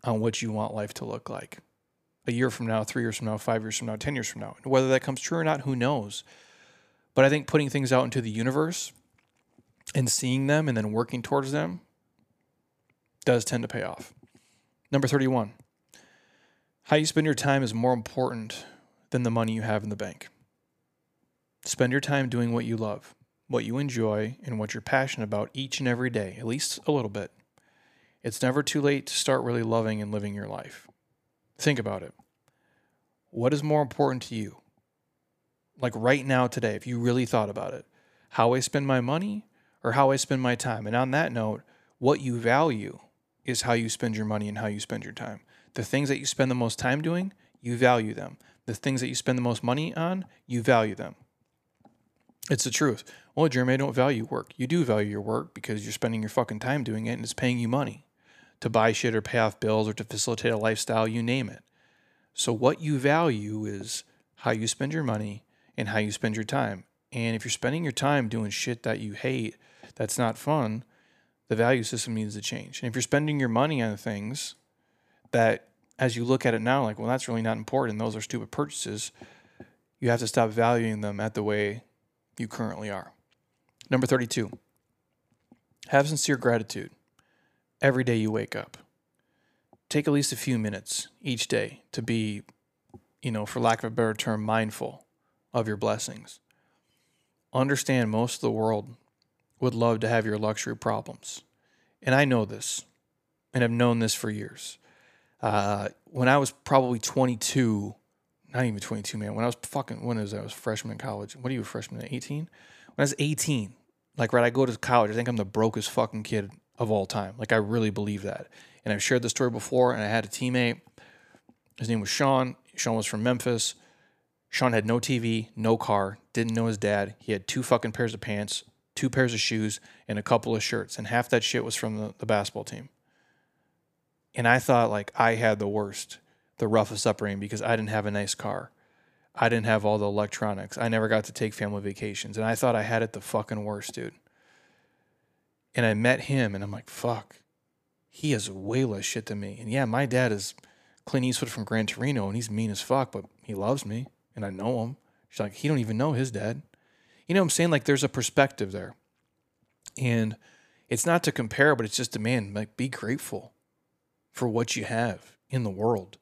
on what you want life to look like a year from now, three years from now, five years from now, 10 years from now. Whether that comes true or not, who knows? But I think putting things out into the universe and seeing them and then working towards them does tend to pay off. Number 31. How you spend your time is more important than the money you have in the bank. Spend your time doing what you love, what you enjoy, and what you're passionate about each and every day, at least a little bit. It's never too late to start really loving and living your life. Think about it. What is more important to you? Like right now, today, if you really thought about it, how I spend my money or how I spend my time? And on that note, what you value is how you spend your money and how you spend your time. The things that you spend the most time doing, you value them. The things that you spend the most money on, you value them. It's the truth. Well, Jeremy, I don't value work. You do value your work because you're spending your fucking time doing it and it's paying you money to buy shit or pay off bills or to facilitate a lifestyle, you name it. So, what you value is how you spend your money and how you spend your time. And if you're spending your time doing shit that you hate, that's not fun, the value system needs to change. And if you're spending your money on things that, as you look at it now, like, well, that's really not important, those are stupid purchases, you have to stop valuing them at the way you currently are. Number 32, have sincere gratitude every day you wake up. Take at least a few minutes each day to be, you know, for lack of a better term, mindful of your blessings. Understand most of the world would love to have your luxury problems. And I know this and have known this for years. Uh, when I was probably 22, not even 22, man, when I was fucking, when was I? I was freshman in college. What are you, a freshman at 18? When I was 18, like, right, I go to college, I think I'm the brokest fucking kid of all time. Like I really believe that. And I've shared the story before, and I had a teammate. His name was Sean. Sean was from Memphis. Sean had no TV, no car, didn't know his dad. He had two fucking pairs of pants, two pairs of shoes, and a couple of shirts. And half that shit was from the, the basketball team. And I thought like I had the worst, the roughest upbringing because I didn't have a nice car. I didn't have all the electronics. I never got to take family vacations. And I thought I had it the fucking worst, dude. And I met him and I'm like, fuck, he has way less shit than me. And yeah, my dad is Clint Eastwood from Gran Torino and he's mean as fuck, but he loves me and I know him. She's like, he don't even know his dad. You know what I'm saying? Like there's a perspective there. And it's not to compare, but it's just to man, like be grateful for what you have in the world.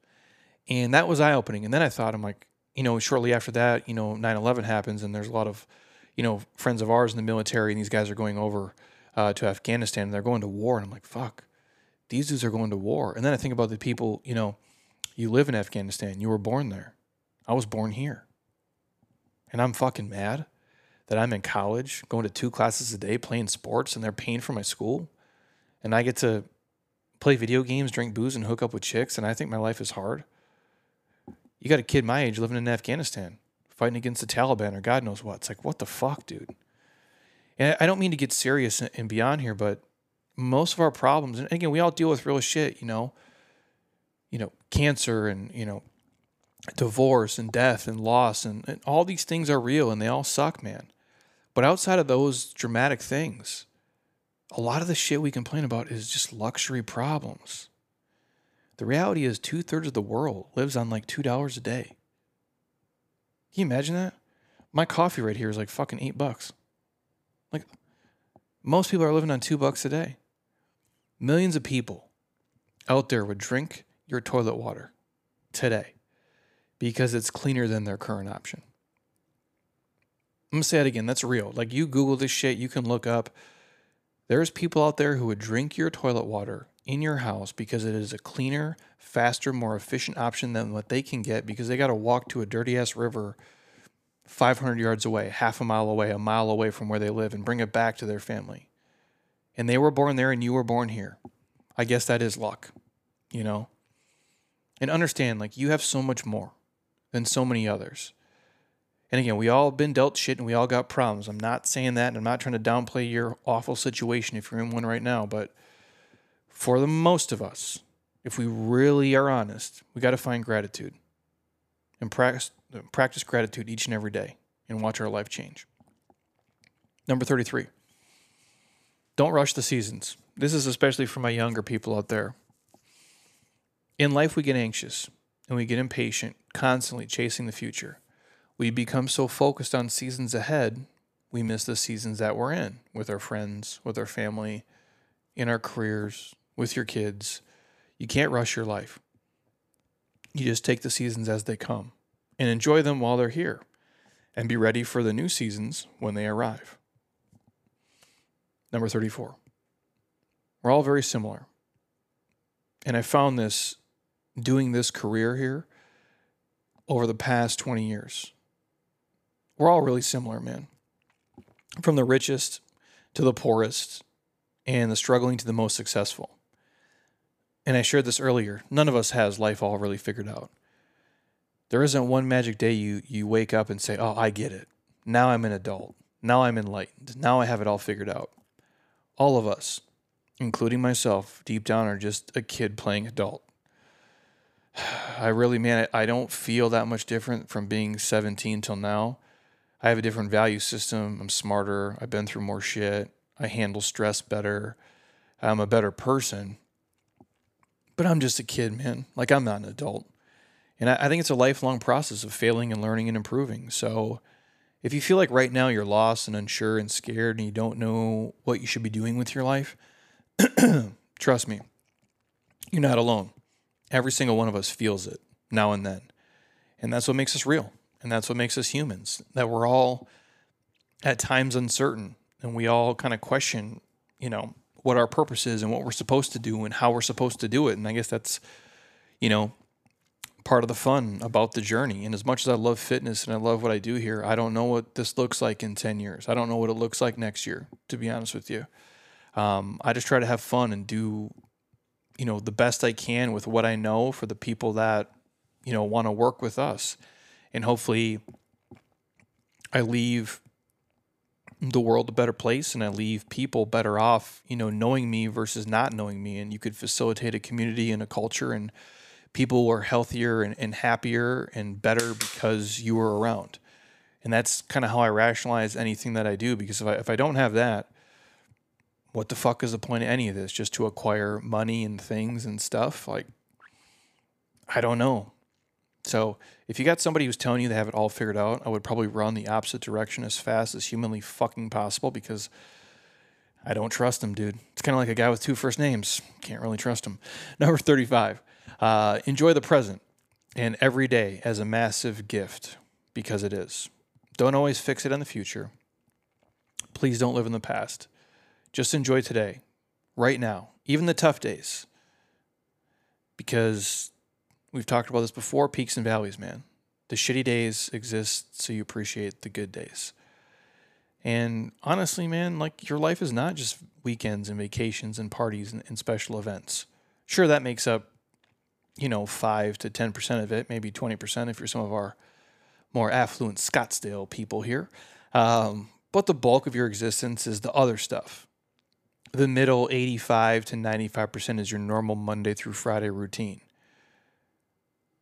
And that was eye opening. And then I thought, I'm like, you know, shortly after that, you know, 9 11 happens, and there's a lot of, you know, friends of ours in the military, and these guys are going over uh, to Afghanistan, and they're going to war. And I'm like, fuck, these dudes are going to war. And then I think about the people, you know, you live in Afghanistan, you were born there. I was born here. And I'm fucking mad that I'm in college, going to two classes a day, playing sports, and they're paying for my school. And I get to play video games, drink booze, and hook up with chicks, and I think my life is hard. You got a kid my age living in Afghanistan, fighting against the Taliban or God knows what. It's like, what the fuck, dude? And I don't mean to get serious and beyond here, but most of our problems, and again, we all deal with real shit, you know, you know, cancer and, you know, divorce and death and loss and, and all these things are real and they all suck, man. But outside of those dramatic things, a lot of the shit we complain about is just luxury problems. The reality is, two thirds of the world lives on like $2 a day. Can you imagine that? My coffee right here is like fucking eight bucks. Like, most people are living on two bucks a day. Millions of people out there would drink your toilet water today because it's cleaner than their current option. I'm gonna say it again. That's real. Like you Google this shit, you can look up. There's people out there who would drink your toilet water in your house because it is a cleaner, faster, more efficient option than what they can get because they got to walk to a dirty ass river 500 yards away, half a mile away, a mile away from where they live and bring it back to their family. And they were born there and you were born here. I guess that is luck, you know? And understand, like, you have so much more than so many others. And again, we all been dealt shit and we all got problems. I'm not saying that and I'm not trying to downplay your awful situation if you're in one right now, but for the most of us, if we really are honest, we got to find gratitude and practice practice gratitude each and every day and watch our life change. Number 33. Don't rush the seasons. This is especially for my younger people out there. In life, we get anxious and we get impatient, constantly chasing the future. We become so focused on seasons ahead, we miss the seasons that we're in with our friends, with our family, in our careers, with your kids. You can't rush your life. You just take the seasons as they come and enjoy them while they're here and be ready for the new seasons when they arrive. Number 34. We're all very similar. And I found this doing this career here over the past 20 years. We're all really similar, man. From the richest to the poorest and the struggling to the most successful. And I shared this earlier. None of us has life all really figured out. There isn't one magic day you you wake up and say, "Oh, I get it. Now I'm an adult. Now I'm enlightened. Now I have it all figured out." All of us, including myself, deep down are just a kid playing adult. I really, man, I don't feel that much different from being 17 till now. I have a different value system. I'm smarter. I've been through more shit. I handle stress better. I'm a better person. But I'm just a kid, man. Like, I'm not an adult. And I, I think it's a lifelong process of failing and learning and improving. So, if you feel like right now you're lost and unsure and scared and you don't know what you should be doing with your life, trust me, you're not alone. Every single one of us feels it now and then. And that's what makes us real. And that's what makes us humans. That we're all at times uncertain and we all kind of question, you know, what our purpose is and what we're supposed to do and how we're supposed to do it. And I guess that's, you know, part of the fun about the journey. And as much as I love fitness and I love what I do here, I don't know what this looks like in 10 years. I don't know what it looks like next year, to be honest with you. Um, I just try to have fun and do you know the best I can with what I know for the people that you know want to work with us, and hopefully, I leave the world a better place and I leave people better off, you know, knowing me versus not knowing me. And you could facilitate a community and a culture and people are healthier and, and happier and better because you were around. And that's kind of how I rationalize anything that I do because if I, if I don't have that, what the fuck is the point of any of this? Just to acquire money and things and stuff? Like, I don't know. So if you got somebody who's telling you they have it all figured out, I would probably run the opposite direction as fast as humanly fucking possible because I don't trust them, dude. It's kind of like a guy with two first names. Can't really trust him. Number 35. Uh, enjoy the present and every day as a massive gift because it is. Don't always fix it in the future. Please don't live in the past. Just enjoy today, right now, even the tough days. Because we've talked about this before peaks and valleys, man. The shitty days exist so you appreciate the good days. And honestly, man, like your life is not just weekends and vacations and parties and, and special events. Sure, that makes up, you know, five to 10% of it, maybe 20% if you're some of our more affluent Scottsdale people here. Um, but the bulk of your existence is the other stuff. The middle 85 to 95% is your normal Monday through Friday routine.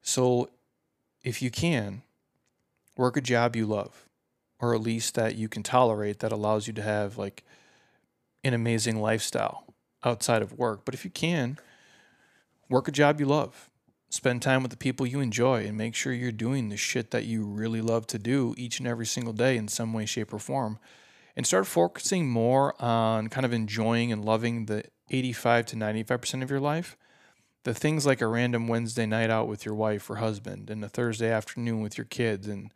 So if you can, work a job you love or at least that you can tolerate that allows you to have like an amazing lifestyle outside of work. But if you can, work a job you love. Spend time with the people you enjoy and make sure you're doing the shit that you really love to do each and every single day in some way, shape, or form. And start focusing more on kind of enjoying and loving the 85 to 95% of your life. The things like a random Wednesday night out with your wife or husband and a Thursday afternoon with your kids and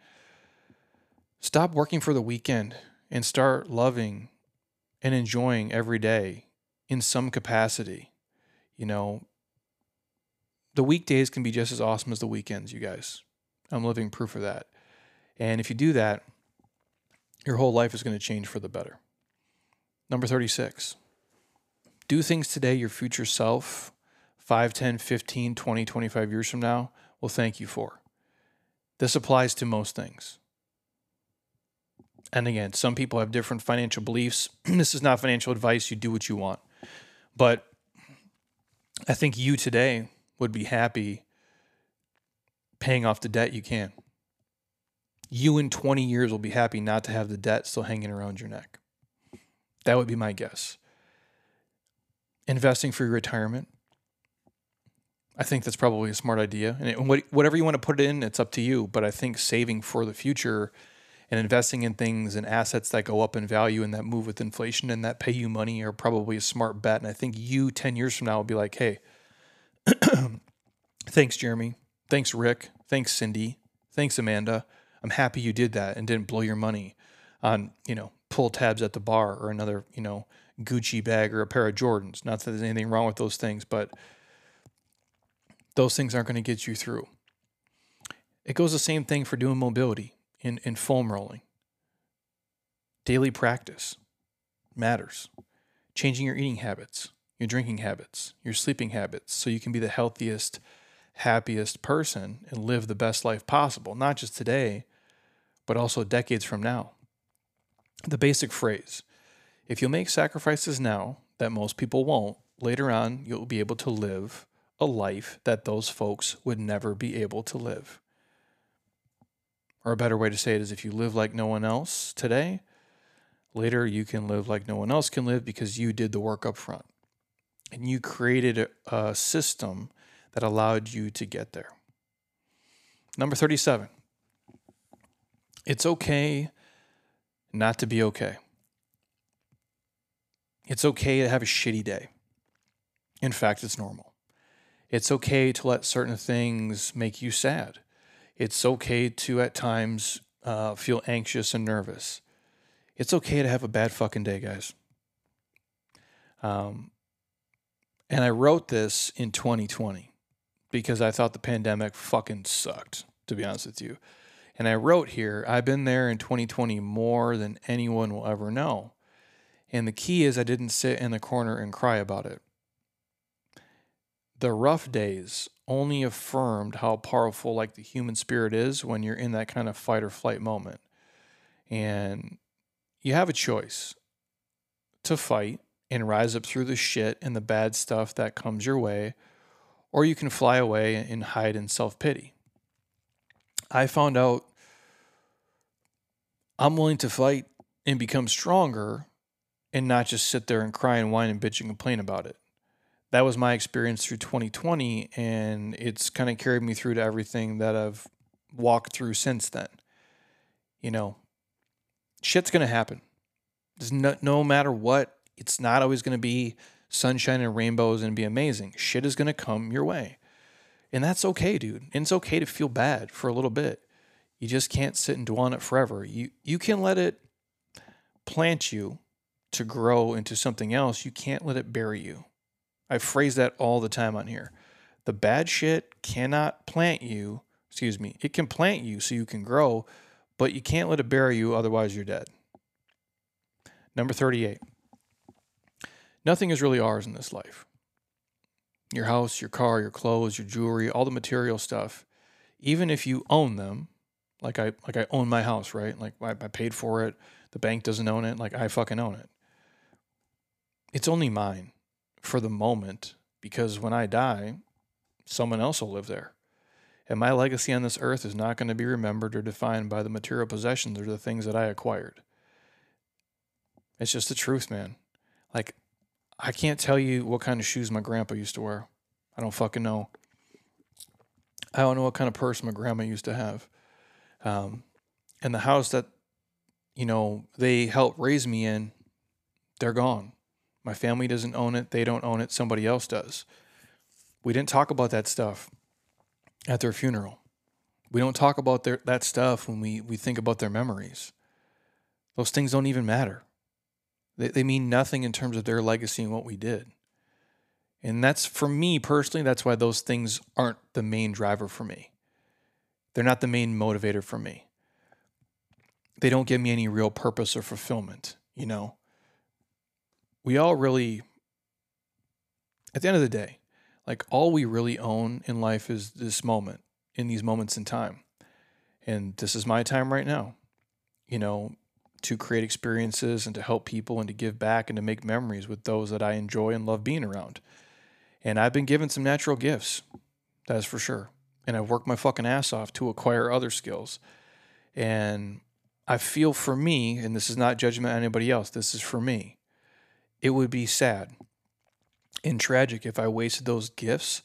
Stop working for the weekend and start loving and enjoying every day in some capacity. You know, the weekdays can be just as awesome as the weekends, you guys. I'm living proof of that. And if you do that, your whole life is going to change for the better. Number 36. Do things today your future self, 5, 10, 15, 20, 25 years from now, will thank you for. This applies to most things. And again, some people have different financial beliefs. this is not financial advice. You do what you want. But I think you today would be happy paying off the debt you can. You in 20 years will be happy not to have the debt still hanging around your neck. That would be my guess. Investing for your retirement. I think that's probably a smart idea. And whatever you want to put it in, it's up to you. But I think saving for the future and investing in things and assets that go up in value and that move with inflation and that pay you money are probably a smart bet. And I think you 10 years from now will be like, hey, thanks, Jeremy. Thanks, Rick. Thanks, Cindy. Thanks, Amanda. I'm happy you did that and didn't blow your money on, you know, pull tabs at the bar or another, you know, Gucci bag or a pair of Jordans. Not that there's anything wrong with those things, but those things aren't going to get you through. It goes the same thing for doing mobility in, in foam rolling. Daily practice matters. Changing your eating habits, your drinking habits, your sleeping habits, so you can be the healthiest, happiest person and live the best life possible, not just today, but also decades from now. The basic phrase if you'll make sacrifices now that most people won't, later on you'll be able to live a life that those folks would never be able to live. Or a better way to say it is if you live like no one else today, later you can live like no one else can live because you did the work up front. And you created a, system that allowed you to get there. Number 37. It's okay not to be okay. It's okay to have a shitty day. In fact, it's normal. It's okay to let certain things make you sad. It's okay to at times uh, feel anxious and nervous. It's okay to have a bad fucking day, guys. Um, and I wrote this in 2020 because I thought the pandemic fucking sucked, to be honest with you. And I wrote here, I've been there in 2020 more than anyone will ever know. And the key is I didn't sit in the corner and cry about it. The rough days only affirmed how powerful like the human spirit is when you're in that kind of fight or flight moment. And you have a choice to fight and rise up through the shit and the bad stuff that comes your way, or you can fly away and hide in self pity. I found out I'm willing to fight and become stronger and not just sit there and cry and whine and bitch and complain about it that was my experience through 2020 and it's kind of carried me through to everything that I've walked through since then. You know, shit's going to happen. no, no matter what It's not always going to be sunshine and rainbows and be amazing. Shit is going to come your way. And that's okay, dude. And it's okay to feel bad for a little bit. You just can't sit and dwell on it forever. You you can let it plant you to grow into something else. You can't let it bury you. I phrase that all the time on here. The bad shit cannot plant you, excuse me. It can plant you so you can grow, but you can't let it bury you otherwise you're dead. Number 38. Nothing is really ours in this life. Your house, your car, your clothes, your jewelry, all the material stuff, even if you own them, like I like I own my house, right? Like I, I paid for it. The bank doesn't own it. Like I fucking own it. It's only mine for the moment because when I die, someone else will live there. And my legacy on this earth is not going to be remembered or defined by the material possessions or the things that I acquired. It's just the truth, man. Like, I can't tell you what kind of shoes my grandpa used to wear. I don't fucking know. I don't know what kind of purse my grandma used to have. Um, and the house that, you know, they helped raise me in, they're gone. My family doesn't own it. They don't own it. Somebody else does. We didn't talk about that stuff at their funeral. We don't talk about their, that stuff when we, we think about their memories. Those things don't even matter. They, they mean nothing in terms of their legacy and what we did. And that's for me personally, that's why those things aren't the main driver for me. They're not the main motivator for me. They don't give me any real purpose or fulfillment, you know? We all really, at the end of the day, like all we really own in life is this moment, in these moments in time. And this is my time right now, you know, to create experiences and to help people and to give back and to make memories with those that I enjoy and love being around. And I've been given some natural gifts, that is for sure. And I've worked my fucking ass off to acquire other skills. And I feel for me, and this is not judgment on anybody else, this is for me. It would be sad and tragic if I wasted those gifts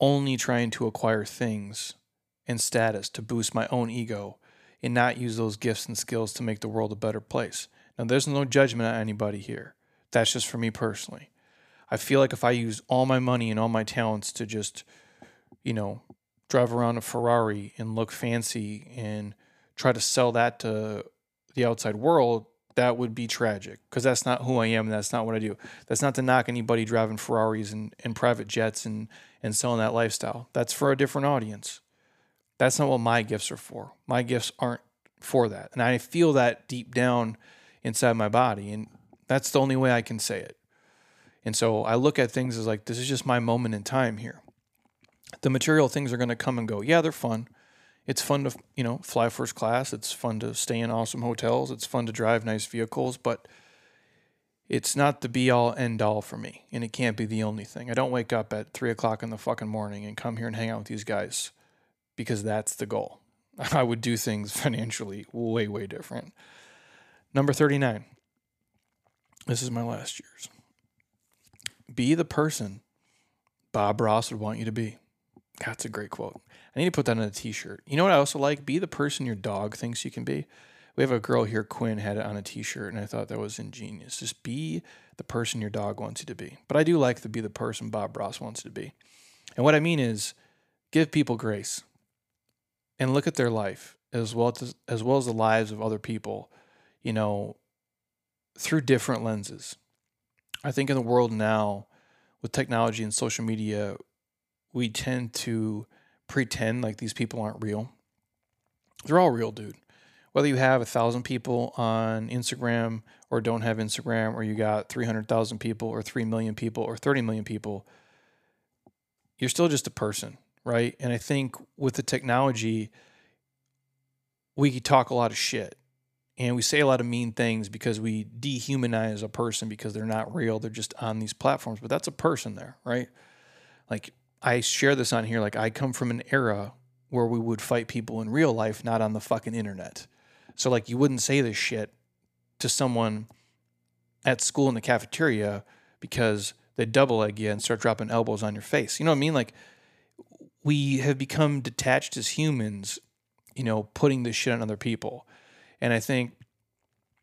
only trying to acquire things and status to boost my own ego and not use those gifts and skills to make the world a better place. Now, there's no judgment on anybody here. That's just for me personally. I feel like if I use all my money and all my talents to just, you know, drive around a Ferrari and look fancy and try to sell that to the outside world, that would be tragic because that's not who I am and that's not what I do. That's not to knock anybody driving Ferraris and, and private jets and, and selling that lifestyle. That's for a different audience. That's not what my gifts are for. My gifts aren't for that. And I feel that deep down inside my body. And that's the only way I can say it. And so I look at things as like, this is just my moment in time here. The material things are going to come and go. Yeah, they're fun. It's fun to, you know, fly first class. It's fun to stay in awesome hotels. It's fun to drive nice vehicles, but it's not the be all end all for me. And it can't be the only thing. I don't wake up at three o'clock in the fucking morning and come here and hang out with these guys because that's the goal. I would do things financially way, way different. Number 39. This is my last year's. Be the person Bob Ross would want you to be. That's a great quote. I need to put that on a t shirt. You know what I also like? Be the person your dog thinks you can be. We have a girl here, Quinn, had it on a t shirt, and I thought that was ingenious. Just be the person your dog wants you to be. But I do like to be the person Bob Ross wants you to be. And what I mean is give people grace and look at their life as well as, as well as the lives of other people, you know, through different lenses. I think in the world now, with technology and social media, we tend to pretend like these people aren't real. They're all real, dude. Whether you have a thousand people on Instagram or don't have Instagram, or you got 300,000 people or 3 million people or 30 million people, you're still just a person right? And I think with the technology, we talk a lot of shit and we say a lot of mean things because we dehumanize a person because they're not real. They're just on these platforms, but that's a person there, right? Like I share this on here. Like I come from an era where we would fight people in real life, not on the fucking internet. So like you wouldn't say this shit to someone at school in the cafeteria because they double leg you and start dropping elbows on your face. You know what I mean? Like we have become detached as humans, you know, putting this shit on other people. And I think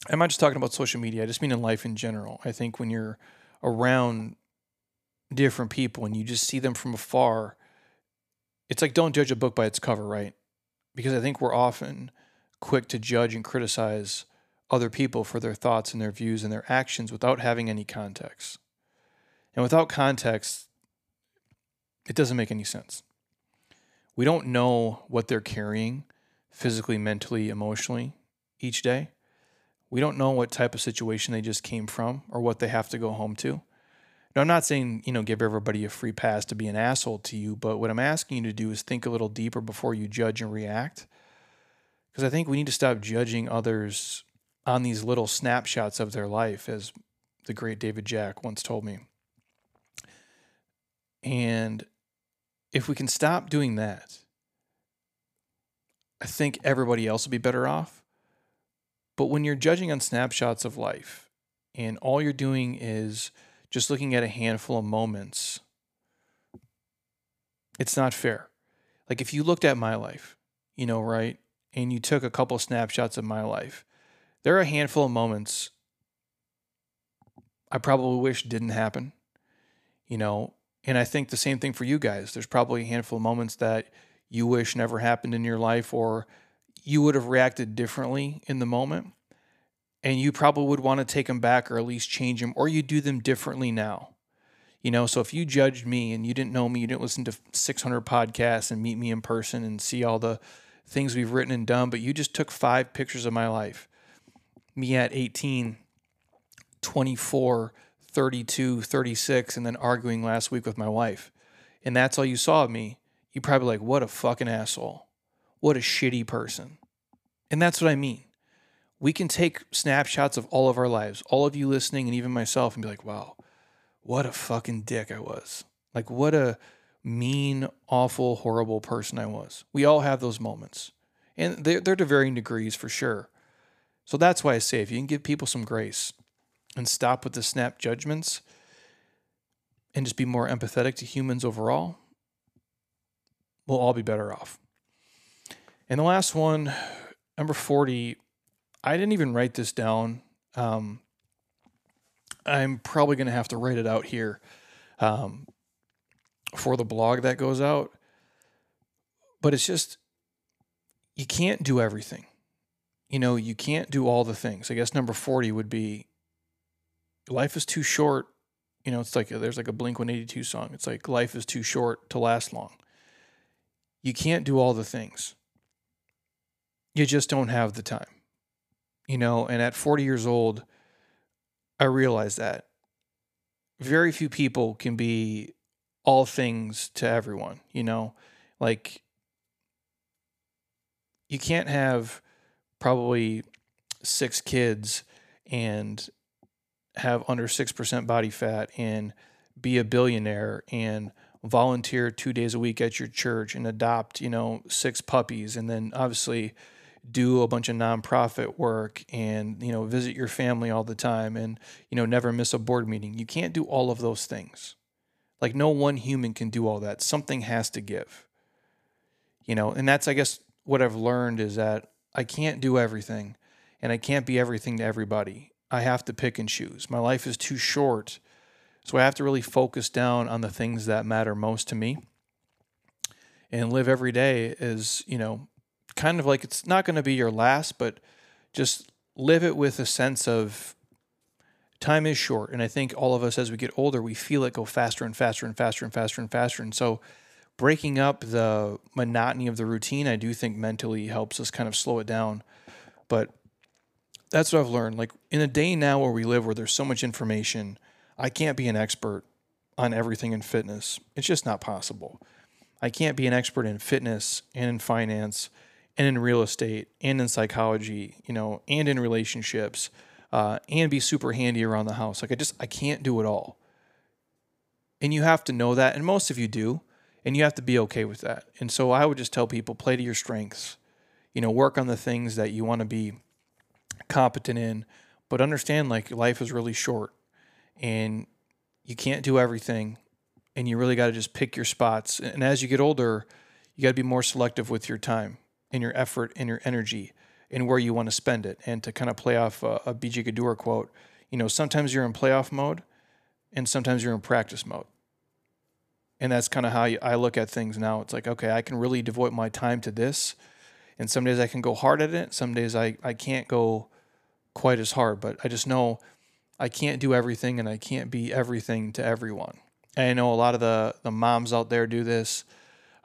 I'm not just talking about social media, I just mean in life in general. I think when you're around different people and you just see them from afar, it's like don't judge a book by its cover, right? Because I think we're often quick to judge and criticize other people for their thoughts and their views and their actions without having any context. And without context, it doesn't make any sense. We don't know what they're carrying physically, mentally, emotionally each day. We don't know what type of situation they just came from or what they have to go home to. Now, I'm not saying, you know, give everybody a free pass to be an asshole to you, but what I'm asking you to do is think a little deeper before you judge and react. Because I think we need to stop judging others on these little snapshots of their life, as the great David Jack once told me. And if we can stop doing that, I think everybody else will be better off. But when you're judging on snapshots of life and all you're doing is just looking at a handful of moments, it's not fair. Like if you looked at my life, you know, right, and you took a couple snapshots of my life, there are a handful of moments I probably wish didn't happen, you know, and I think the same thing for you guys. There's probably a handful of moments that you wish never happened in your life or you would have reacted differently in the moment. And you probably would want to take them back or at least change them or you do them differently now. You know, so if you judged me and you didn't know me, you didn't listen to 600 podcasts and meet me in person and see all the things we've written and done, but you just took five pictures of my life. Me at 18, 24, 32, 36, and then arguing last week with my wife. And that's all you saw of me. You probably like, what a fucking asshole. What a shitty person. And that's what I mean. We can take snapshots of all of our lives, all of you listening, and even myself, and be like, wow, what a fucking dick I was. Like, what a mean, awful, horrible person I was. We all have those moments. And they're, they're to varying degrees for sure. So that's why I say if you can give people some grace and stop with the snap judgments and just be more empathetic to humans overall, we'll all be better off. And the last one, number 40, I didn't even write this down. Um, I'm probably going to have to write it out here um, for the blog that goes out. But it's just, you can't do everything. You know, you can't do all the things. I guess number 40 would be life is too short. You know, it's like a, there's like a Blink 182 song. It's like life is too short to last long. You can't do all the things you just don't have the time. You know, and at 40 years old, I realized that very few people can be all things to everyone, you know? Like you can't have probably six kids and have under 6% body fat and be a billionaire and volunteer 2 days a week at your church and adopt, you know, six puppies and then obviously do a bunch of nonprofit work and you know visit your family all the time and you know never miss a board meeting. You can't do all of those things. Like no one human can do all that. Something has to give. You know and that's i guess what i've learned is that i can't do everything and i can't be everything to everybody. I have to pick and choose. My life is too short so i have to really focus down on the things that matter most to me and live every day as you know kind of like it's not going to be your last, but just live it with a sense of time is short. And I think all of us, as we get older, we feel it go faster and faster and faster and faster and faster. And so breaking up the monotony of the routine, I do think mentally helps us kind of slow it down. But that's what I've learned. Like in a day now where we live, where there's so much information, I can't be an expert on everything in fitness. It's just not possible. I can't be an expert in fitness and in finance and in real estate and in psychology, you know, and in relationships, uh, and be super handy around the house. Like I just I can't do it all. And you have to know that, and most of you do, and you have to be okay with that. And so I would just tell people play to your strengths. You know, work on the things that you want to be competent in, but understand like life is really short and you can't do everything and you really got to just pick your spots. And as you get older, you got to be more selective with your time and your effort and your energy and where you want to spend it. And to kind of play off a, a BJ Gaddour quote, you know, sometimes you're in playoff mode and sometimes you're in practice mode. And that's kind of how I look at things now. It's like, okay, I can really devote my time to this. And some days I can go hard at it. Some days I, I can't go quite as hard, but I just know I can't do everything and I can't be everything to everyone. And I know a lot of the, the moms out there do this.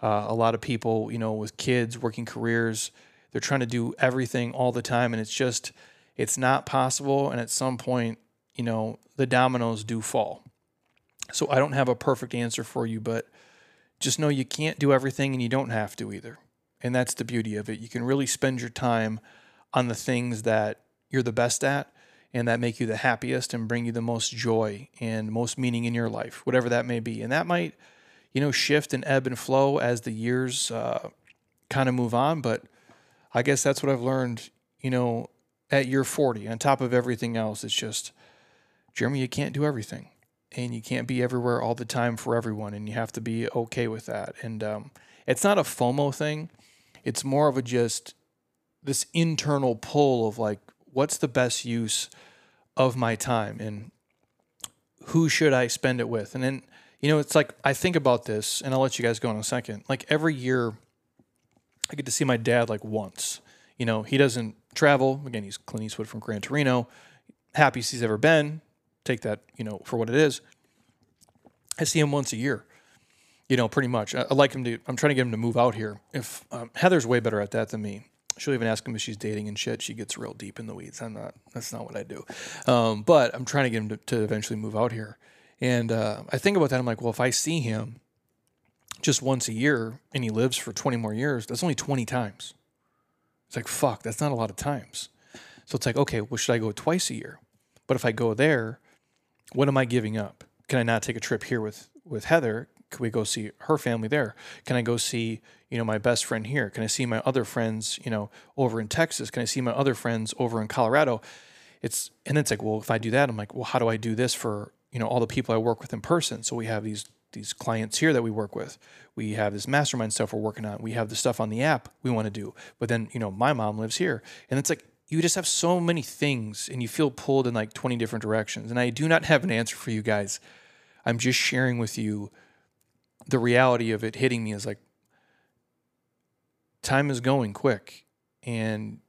Uh, a lot of people, you know, with kids, working careers, they're trying to do everything all the time. And it's just, it's not possible. And at some point, you know, the dominoes do fall. So I don't have a perfect answer for you, but just know you can't do everything and you don't have to either. And that's the beauty of it. You can really spend your time on the things that you're the best at and that make you the happiest and bring you the most joy and most meaning in your life, whatever that may be. And that might, you know, shift and ebb and flow as the years uh, kind of move on. But I guess that's what I've learned, you know, at year 40. On top of everything else, it's just, Jeremy, you can't do everything and you can't be everywhere all the time for everyone, and you have to be okay with that. And um, it's not a FOMO thing; it's more of a just this internal pull of like, what's the best use of my time, and who should I spend it with? And then you know, it's like I think about this, and I'll let you guys go in a second. Like every year, I get to see my dad like once. You know, he doesn't travel. Again, he's Clint Eastwood from Gran Torino. Happiest he's ever been take that, you know, for what it is. I see him once a year, you know, pretty much. I, I like him to, I'm trying to get him to move out here. If um, Heather's way better at that than me. She'll even ask him if she's dating and shit. She gets real deep in the weeds. I'm not, that's not what I do. Um, but I'm trying to get him to, to eventually move out here. And uh, I think about that. I'm like, well, if I see him just once a year and he lives for 20 more years, that's only 20 times. It's like, fuck, that's not a lot of times. So it's like, okay, well, should I go twice a year? But if I go there, what am I giving up? Can I not take a trip here with with Heather? Can we go see her family there? Can I go see, you know, my best friend here? Can I see my other friends, you know, over in Texas? Can I see my other friends over in Colorado? It's and it's like, well, if I do that, I'm like, well, how do I do this for, you know, all the people I work with in person? So we have these these clients here that we work with. We have this mastermind stuff we're working on. We have the stuff on the app we want to do. But then, you know, my mom lives here. And it's like you just have so many things and you feel pulled in like 20 different directions. And I do not have an answer for you guys. I'm just sharing with you the reality of it hitting me is like time is going quick and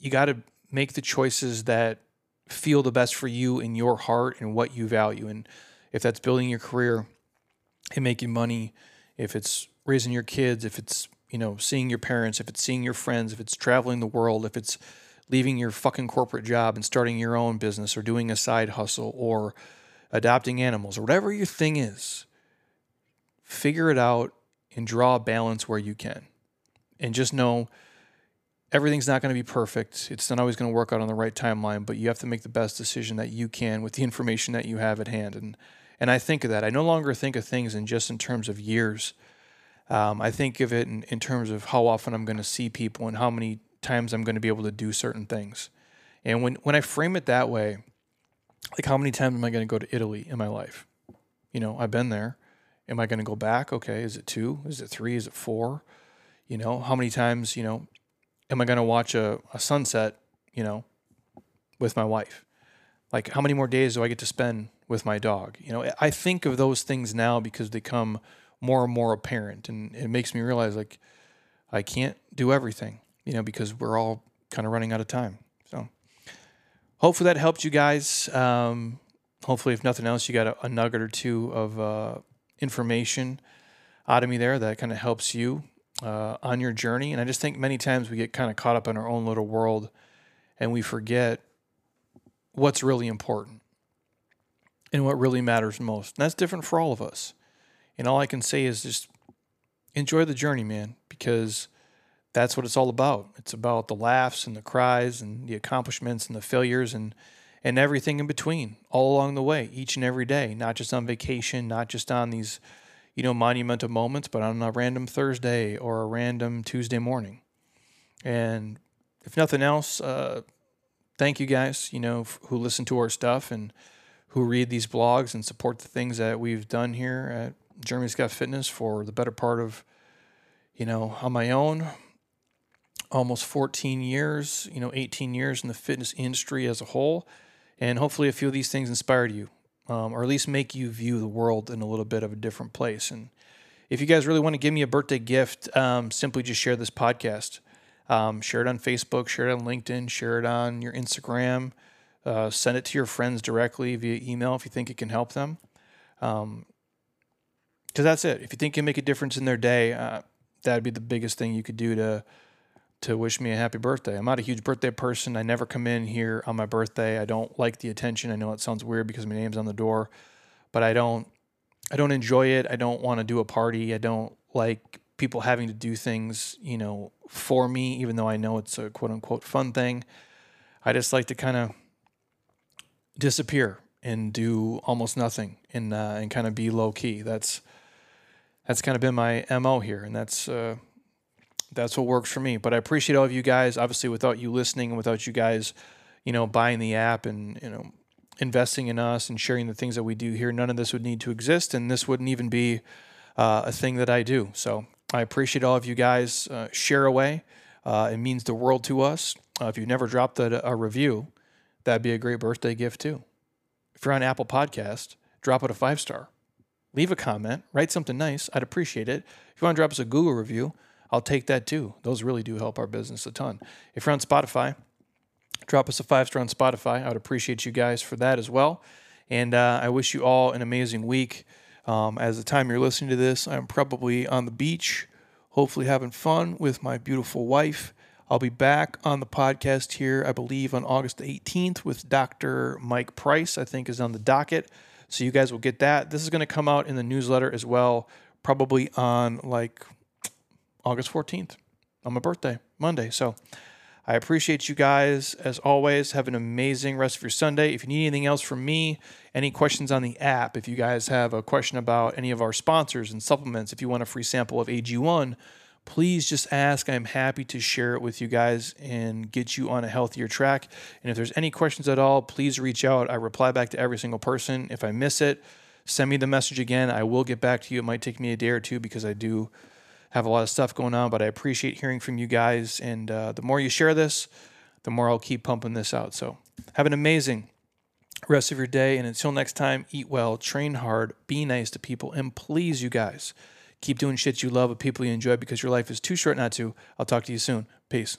you got to make the choices that feel the best for you in your heart and what you value. And if that's building your career and making money, if it's raising your kids, if it's you know, seeing your parents, if it's seeing your friends, if it's traveling the world, if it's leaving your fucking corporate job and starting your own business or doing a side hustle or adopting animals or whatever your thing is, figure it out and draw a balance where you can. And just know everything's not going to be perfect. It's not always going to work out on the right timeline, but you have to make the best decision that you can with the information that you have at hand. And and I think of that. I no longer think of things in just in terms of years um, I think of it in, in terms of how often I'm going to see people and how many times I'm going to be able to do certain things. And when, when I frame it that way, like how many times am I going to go to Italy in my life? You know, I've been there. Am I going to go back? Okay, is it two? Is it three? Is it four? You know, how many times, you know, am I going to watch a, a sunset, you know, with my wife? Like, how many more days do I get to spend with my dog? You know, I think of those things now because they come more and more apparent, and it makes me realize like I can't do everything, you know, because we're all kind of running out of time. So hopefully that helped you guys. Um, hopefully, if nothing else, you got a, a nugget or two of uh, information out of me there that kind of helps you uh, on your journey. And I just think many times we get kind of caught up in our own little world and we forget what's really important and what really matters most. And that's different for all of us. And all I can say is just enjoy the journey, man, because that's what it's all about. It's about the laughs and the cries and the accomplishments and the failures and and everything in between all along the way, each and every day, not just on vacation, not just on these, you know, monumental moments, but on a random Thursday or a random Tuesday morning. And if nothing else, uh, thank you guys, you know, who listen to our stuff and who read these blogs and support the things that we've done here at Jeremy Scott Fitness for the better part of, you know, on my own, almost 14 years, you know, 18 years in the fitness industry as a whole. And hopefully, a few of these things inspired you, um, or at least make you view the world in a little bit of a different place. And if you guys really want to give me a birthday gift, um, simply just share this podcast. Um, share it on Facebook, share it on LinkedIn, share it on your Instagram, uh, send it to your friends directly via email if you think it can help them. Because um, that's it. If you think it can make a difference in their day, uh, that'd be the biggest thing you could do to to wish me a happy birthday. I'm not a huge birthday person. I never come in here on my birthday. I don't like the attention. I know it sounds weird because my name's on the door, but I don't I don't enjoy it. I don't want to do a party. I don't like people having to do things, you know, for me even though I know it's a quote unquote fun thing. I just like to kind of disappear and do almost nothing and uh, and kind of be low key. That's that's kind of been my mo here, and that's uh, that's what works for me. But I appreciate all of you guys. Obviously, without you listening and without you guys, you know, buying the app and you know, investing in us and sharing the things that we do here, none of this would need to exist, and this wouldn't even be uh, a thing that I do. So I appreciate all of you guys. Uh, share away. Uh, it means the world to us. Uh, if you've never dropped a, a review, that'd be a great birthday gift too. If you're on Apple Podcast, drop it a five star. Leave a comment, write something nice. I'd appreciate it. If you want to drop us a Google review, I'll take that too. Those really do help our business a ton. If you're on Spotify, drop us a five star on Spotify. I would appreciate you guys for that as well. And uh, I wish you all an amazing week. Um, as the time you're listening to this, I'm probably on the beach, hopefully having fun with my beautiful wife. I'll be back on the podcast here, I believe, on August 18th with Dr. Mike Price, I think is on the docket. So you guys will get that. This is going to come out in the newsletter as well, probably on like August 14th on my birthday, Monday. So I appreciate you guys as always. Have an amazing rest of your Sunday. If you need anything else from me, any questions on the app, if you guys have a question about any of our sponsors and supplements, if you want a free sample of AG1, please just ask. I'm happy to share it with you guys and get you on a healthier track. And if there's any questions at all, please reach out. I reply back to every single person. If I miss it, send me the message again. I will get back to you. It might take me a day or two because I do have a lot of stuff going on, but I appreciate hearing from you guys. And uh, the more you share this, the more I'll keep pumping this out. So have an amazing rest of your day. And until next time, eat well, train hard, be nice to people, and please, you guys, keep doing shit you love with people you enjoy because your life is too short not to. I'll talk to you soon. Peace.